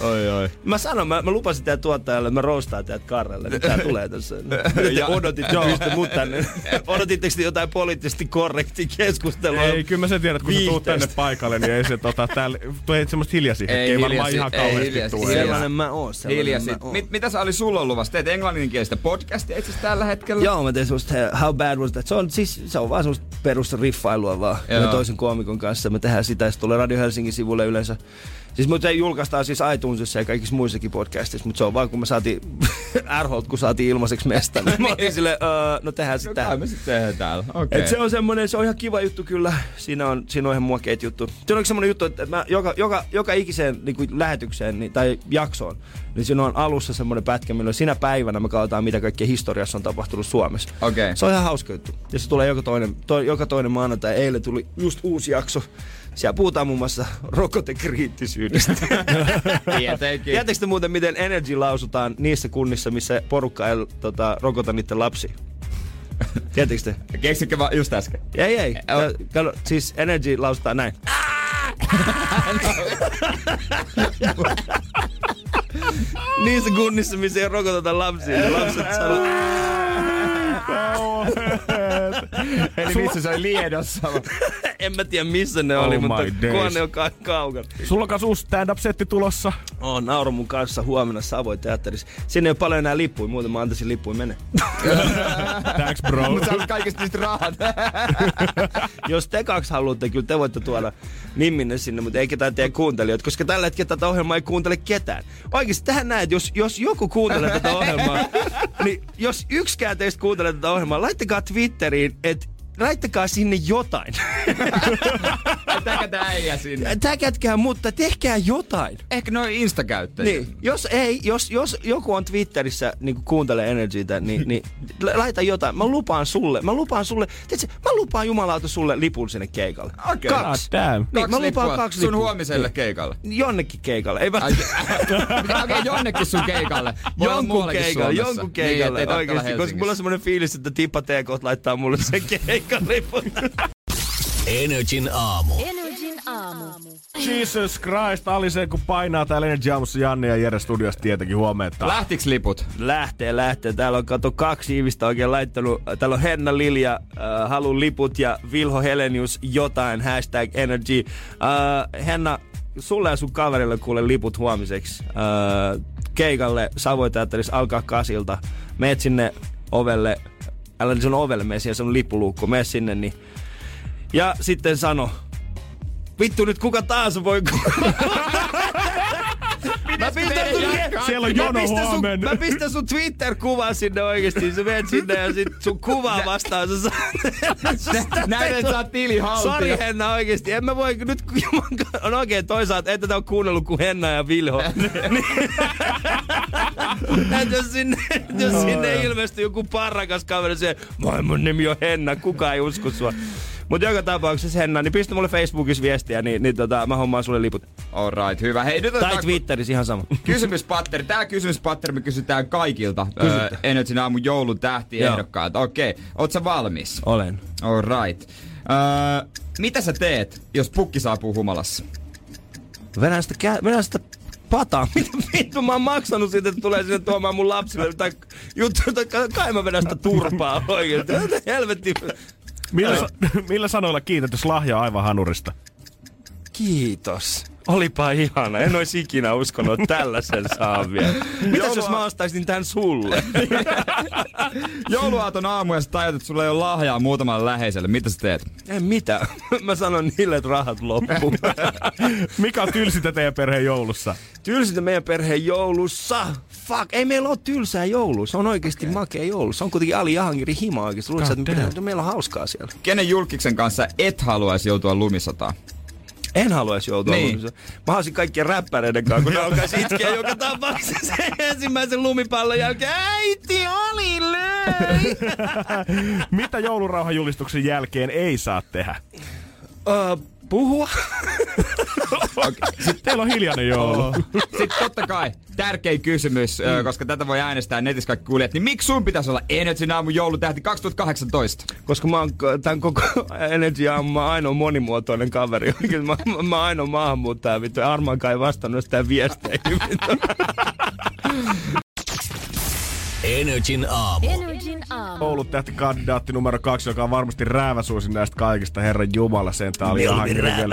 oi, oi, oi. Mä sanon, mä, mä lupasin teidän tuottajalle, mä roostaan teidät Karrelle. Nyt tää tulee tässä. Nyt Ja- odotitte, pyysitte mut tänne. Odotitteko te jotain poliittisesti korrektia keskustelua? Ei, kyllä mä sen tiedän, että kun sä tuut tänne paikalle, niin ei se tota, täällä, tuo ei semmoista hiljaisia Ei hetkeä, ei varmaan hiljaisia- ihan ei kauheasti hiljaisia- tule. Sellainen mä oon. sellainen Hiljaisin. mä oon. Mit, mitä sä oli sulla luvassa? Teet englanninkielistä podcastia itse asiassa tällä hetkellä? Joo, mä tein semmoista eh, How Bad Was That. Se on, siis, se on vaan semmoista perus riffailua vaan. Joo. Ja toisen koomikon kanssa. Me tehdään sitä ja se tulee Radio Helsingin sivulle yleensä. Siis mut se julkaistaan siis iTunesissa ja kaikissa muissakin podcastissa, mutta se on vaan kun me saatiin Airholt, kun saatiin ilmaiseksi mesta. Niin mä olin silleen, öö, no tehdään No sitä. kai me sitten tehdään täällä. Okei. Et se on semmonen, se on ihan kiva juttu kyllä. Siinä on, siinä on ihan muokeet juttu. Se on semmonen juttu, että mä joka, joka, joka ikiseen niin kuin lähetykseen niin, tai jaksoon, niin siinä on alussa semmonen pätkä, milloin sinä päivänä me katsotaan, mitä kaikkea historiassa on tapahtunut Suomessa. Okei. Se on ihan hauska juttu. Ja se tulee joka toinen, to, joka toinen maanantai. Eilen tuli just uusi jakso. Siellä puhutaan muun muassa rokotekriittisyydestä. Tietenkin. Tiedättekö te muuten, miten energy lausutaan niissä kunnissa, missä porukka ei tota, rokota niiden lapsia? Tiedättekö te? Keksikö vaan just äsken? Ei, ei. Ka- Kato, siis energy lausutaan näin. Niissä kunnissa, missä ei rokoteta lapsia, niin lapset sanoo... Eli missä se oli Liedossa? En mä tiedä missä ne Oh oli, my mutta days. kunhan ne on ka- kaukana. Sulla on uusi stand-up-setti tulossa. Oh, nauru mun kanssa huomenna Savoy teatterissa. Sinne ei ole paljon enää lippuja, muuten mä antaisin lippuja mene. Thanks bro. Mutta saat kaikista niistä rahat. Jos te kaksi haluatte, kyllä te voitte tuoda Nimminne sinne, mutta ei ketään teidän kuuntelijoita, koska tällä hetkellä tätä ohjelmaa ei kuuntele ketään. Oikeasti tähän näet, jos, jos joku kuuntelee tätä ohjelmaa, niin jos yksikään teistä kuuntelee tätä ohjelmaa, laittakaa Twitteriin, että laittakaa sinne jotain. Täkätä äijä sinne. Täkätkää, mutta tehkää jotain. Ehkä noin Insta-käyttäjiä. Niin, jos ei, jos, jos joku on Twitterissä niin kuuntelee Energytä, niin, niin la- laita jotain. Mä lupaan sulle, mä lupaan sulle, tiedätkö, mä lupaan jumalauta sulle lipun sinne keikalle. Okei. Kaksi. God damn. Niin, mä lupaan lippua kaksi Sun lippua. huomiselle Niin. keikalle. Jonnekin keikalle. Ei mä... Okei, jonnekin sun keikalle. Voi Jonkun keikalle, Suomessa. jonkun keikalle, Niin, tarvitse olla oikeesti, koska mulla on semmoinen fiilis, että Tippa TK laittaa mulle sen keikan lipun. Energin aamu. Energin aamu. Jesus Christ, Ali se kun painaa täällä Energy Aamussa Janne ja Jere studiossa tietenkin huomenta. Lähtiks liput? Lähtee, lähtee. Täällä on kato kaksi ihmistä oikein laittanut. Täällä on Henna Lilja, äh, Halu Liput ja Vilho Helenius jotain, hashtag energy. Äh, Henna, sulle ja sun kaverille kuule liput huomiseksi. Äh, keikalle Savoy Teatterissa alkaa kasilta. Meet sinne ovelle, älä sun ovelle mene, siellä se on lippuluukku, mene sinne niin. Ja sitten sano, vittu nyt kuka taas voi Siellä on mä jono pistän sun, huomenna. mä pistän sun Twitter-kuvan sinne oikeesti. Sä menet sinne ja sit sun kuvaa vastaan. Sä saat... Näin, että saat tili haltuun. Sori Henna oikeesti. En mä voi nyt on oikein toisaalta, että tätä on kuunnellut kuin Henna ja Vilho. Niin- Et jos sinne, jos sinne ilmestyy joku parrakas kaveri se, moi mun nimi on Henna, kukaan ei usko sua. Mutta joka tapauksessa Henna, niin pistä mulle Facebookissa viestiä, niin, niin tota, mä hommaan sulle liput. Alright, hyvä. Hei, nyt Tai Twitterissä ihan sama. kysymyspatteri. Tää kysymyspatteri me kysytään kaikilta öö, Energin aamun joulun tähtiehdokkailta. Okei, okay. oot sä valmis? Olen. Alright. Öö, mitä sä teet, jos pukki saapuu humalassa? Venään sitä, kä- venään sitä pataa. Mitä vittu mä oon maksanut siitä, että tulee sinne tuomaan mun lapsille tai juttu, että kai mä vedän sitä turpaa oikeesti. Helvetti. Millä, millä sanoilla kiität, jos lahja aivan hanurista? Kiitos. Olipa ihana. En ois ikinä uskonut, että tällaisen saa vielä. Mitäs jos mä ostaisin tän sulle? Jouluaaton aamu ja sä tajut, että sulla ei ole lahjaa muutamalle läheiselle. Mitä sä teet? En mitään. Mä sanon niille, että rahat loppuu. Mikä on tylsintä teidän perheen joulussa? Tylsintä meidän perheen joulussa. Fuck, ei meillä ole tylsää joulua. Se on oikeasti okay. makea joulu. Se on kuitenkin Ali Jahangiri hima oikeesti. Luuletko, että meillä on hauskaa siellä? Kenen julkiksen kanssa et haluaisi joutua lumisotaan? En haluaisi joutua Niin. niin. Mä haluaisin kaikkien räppäreiden kanssa, kun ne alkaisi itkeä joka tapauksessa sen ensimmäisen lumipallon jälkeen. Äiti oli löi! Mitä joulurauhajulistuksen jälkeen ei saa tehdä? uh, puhua? Sitten teillä on hiljainen joulu. Sitten totta kai, tärkein kysymys, mm. koska tätä voi äänestää netissä kaikki kuulijat, niin miksi sun pitäisi olla Energin aamun joulutähti 2018? Koska mä oon tän koko Energy oon ainoa monimuotoinen kaveri. Oikein Mä, mä, mä ainoa maahanmuuttaja, vittu. Armankaan ei vastannut sitä vittu. Energin aamu. Energin aamu. Oulut tähti kandidaatti numero kaksi, joka on varmasti rääväsuosin näistä kaikista. Herran Jumala, sen tää oli ihan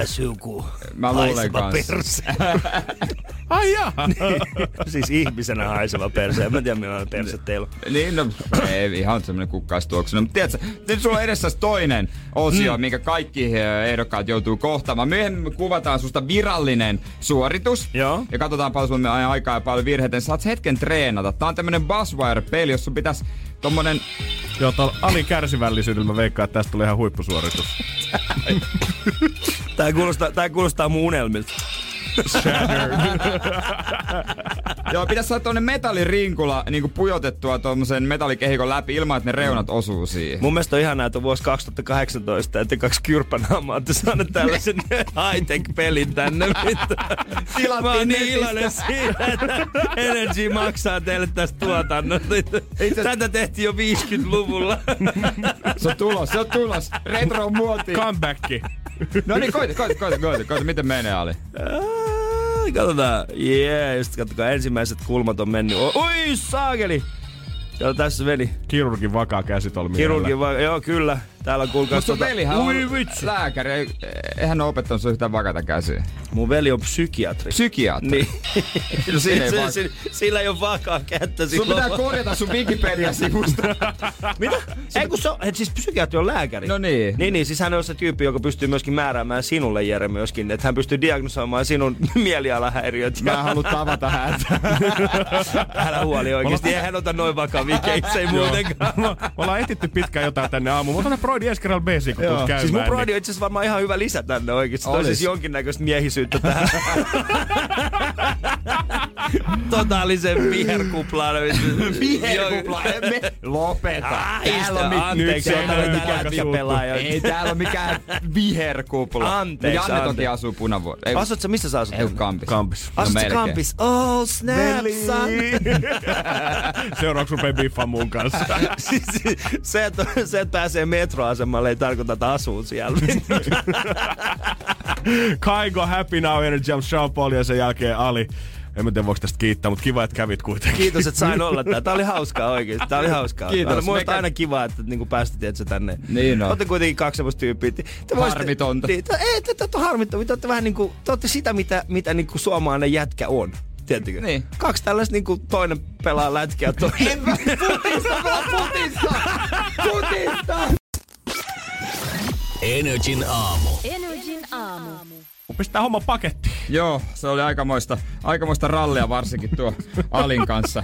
suku. Mä luulen kanssa. perse. Ai jaa. siis ihmisenä haiseva perse. En mä tiedä millainen perse teillä on. Niin, no ei ihan semmonen kukkaistuoksena. Mutta tiedätkö, nyt sulla on edessä toinen osio, mm. minkä kaikki eh, ehdokkaat joutuu kohtaamaan. Myöhemmin me kuvataan susta virallinen suoritus. Joo. Ja katsotaan paljon sulla aikaa ja paljon virheitä. niin Saat hetken treenata. Tää on tämmönen Buzzwire-peli, jossa sun pitäisi tommonen... Joo, tuolla Ali kärsivällisyydellä mä veikkaan, että tästä tulee ihan huippusuoritus. Tää kuulostaa, tää kuulostaa mun unelmilta. Joo, pitäisi saada tommonen metallirinkula niinku pujotettua tommosen metallikehikon läpi ilman, että ne reunat osuu siihen. Mun mielestä on ihanaa, että on vuosi 2018, että kaksi kyrppänaamaa olette saaneet tällaisen high-tech-pelin tänne. Tilattiin Mä oon niin iloinen siitä, että Energy maksaa teille tästä tuotannosta. Tätä tehtiin jo 50-luvulla. Se on tulos, se on tulos. Retro muoti. Comeback. No niin, koita, koita, koita, koita, koita, miten menee Ali? Katsotaan. Jee, yeah, just katsokaa, ensimmäiset kulmat on mennyt. Oi, saakeli! Joo, tässä meni. Kirurgin vakaa käsitolmi. Kirurgin va- joo kyllä. Täällä on kuulkaa... Mutta sun velihän on Ui vitsi. lääkäri. Ei- Eihän ole opettanut sun yhtään vakata käsiä. Mun veli on psykiatri. Psykiatri. Niin. No siinä ei se, vaan- se, sillä ei ole vakaa kättä Sun silloin. pitää korjata sun Wikipedia-sivusta. Mitä? Ei kun se on, et siis psykiatri on lääkäri. No niin. Niin, niin, siis hän on se tyyppi, joka pystyy myöskin määräämään sinulle, Jere, myöskin. Että hän pystyy diagnosoimaan sinun mielialahäiriöt. Mä en halua tavata häntä. Älä huoli oikeesti. Eihän hän ota noin vakavia keissejä muutenkaan. Me ollaan etitty pitkään jotain tänne aamuun. Mutta on Broidi Eskeral BC, kun tulet käymään. Siis mun niin- broidi on itse asiassa varmaan ihan hyvä lisä tänne oikeesti. Toisi siis jonkinnäköistä miehisyyttä tähän. Totaalisen viherkuplaan. Viherkupla, me lopeta. Täällä on Anteeksi, nyt on se täällä mikään lätkäpelaaja. Ei täällä ole mikään viherkupla. Anteeksi, Janne toki asuu punavuori. Ei, Asut sä, missä sä asut? ei Kampis. Kampis. Asut sä melkein. Kampis? Oh, snap, son. Seuraavaksi rupeaa biffaan mun kanssa. Siis se, että, se, että pääsee metroasemalle, ei tarkoita, että asuu siellä. Kaigo, Happy Now, Energy Jump, Sean Paul ja sen jälkeen Ali. En mä tiedä, voiko tästä kiittää, mutta kiva, että kävit kuitenkin. Kiitos, että sain olla täällä. Tää oli hauskaa oikeesti. Tää oli hauskaa. Kiitos. Aina, muista aina kiva, että niinku päästit tiedätkö, tänne. Niin on. Olette kuitenkin kaksi semmoista tyyppiä. Te voisitte- Harmitonta. Niin, te, ei, te, te, olette harmittomia. Te olette vähän niinku, te olette sitä, mitä, mitä niinku suomalainen jätkä on. Tiedättekö? Niin. Kaksi tällaista niinku toinen pelaa lätkiä, toinen... Futista, futista! Futista! Energin aamu. Energin aamu. Pistää homma paketti. Joo, se oli aikamoista, aikamoista rallia varsinkin tuo Alin kanssa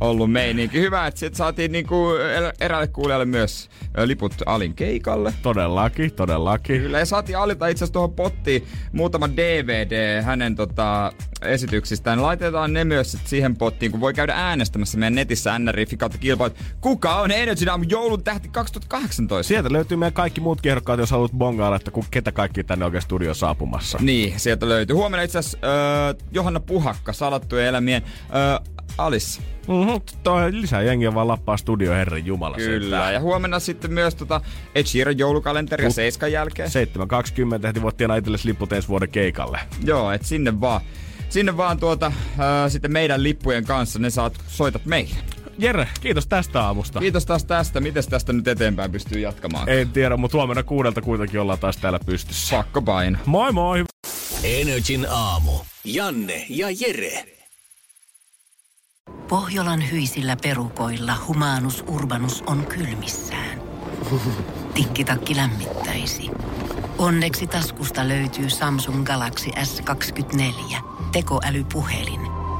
ollut meininki. Hyvä, että sit saatiin niinku er- eräälle kuulijalle myös liput Alin keikalle. Todellakin, todellakin. Kyllä, ja saatiin Alilta itse asiassa tuohon pottiin muutama DVD hänen tota, esityksistään. Laitetaan ne myös sit siihen pottiin, kun voi käydä äänestämässä meidän netissä NRI kautta kilpailut. Kuka on Energy Dam joulun tähti 2018? Sieltä löytyy meidän kaikki muut ehdokkaat, jos haluat bongailla, että ketä kaikki tänne oikein studioon saapumassa. Niin, sieltä löytyy. Huomenna itse asiassa öö, Johanna Puhakka, salattujen elämien öö, Alice. Mm-hmm. Toi lisää jengiä vaan lappaa studio, herran jumala. Kyllä, sentään. ja huomenna sitten myös tota Ed Sheeran joulukalenteri ja Mut- Seiskan jälkeen. 7.20 heti voit tienaa itsellesi liput ensi vuoden keikalle. Joo, et sinne vaan. Sinne vaan tuota, ää, sitten meidän lippujen kanssa ne saat, soitat meille. Jere, kiitos tästä aamusta. Kiitos taas tästä. Miten tästä nyt eteenpäin pystyy jatkamaan? En tiedä, mutta huomenna kuudelta kuitenkin ollaan taas täällä pystyssä. Pakko paino. Moi moi! Energin aamu. Janne ja Jere. Pohjolan hyisillä perukoilla humanus urbanus on kylmissään. Tikkitakki lämmittäisi. Onneksi taskusta löytyy Samsung Galaxy S24 tekoälypuhelin.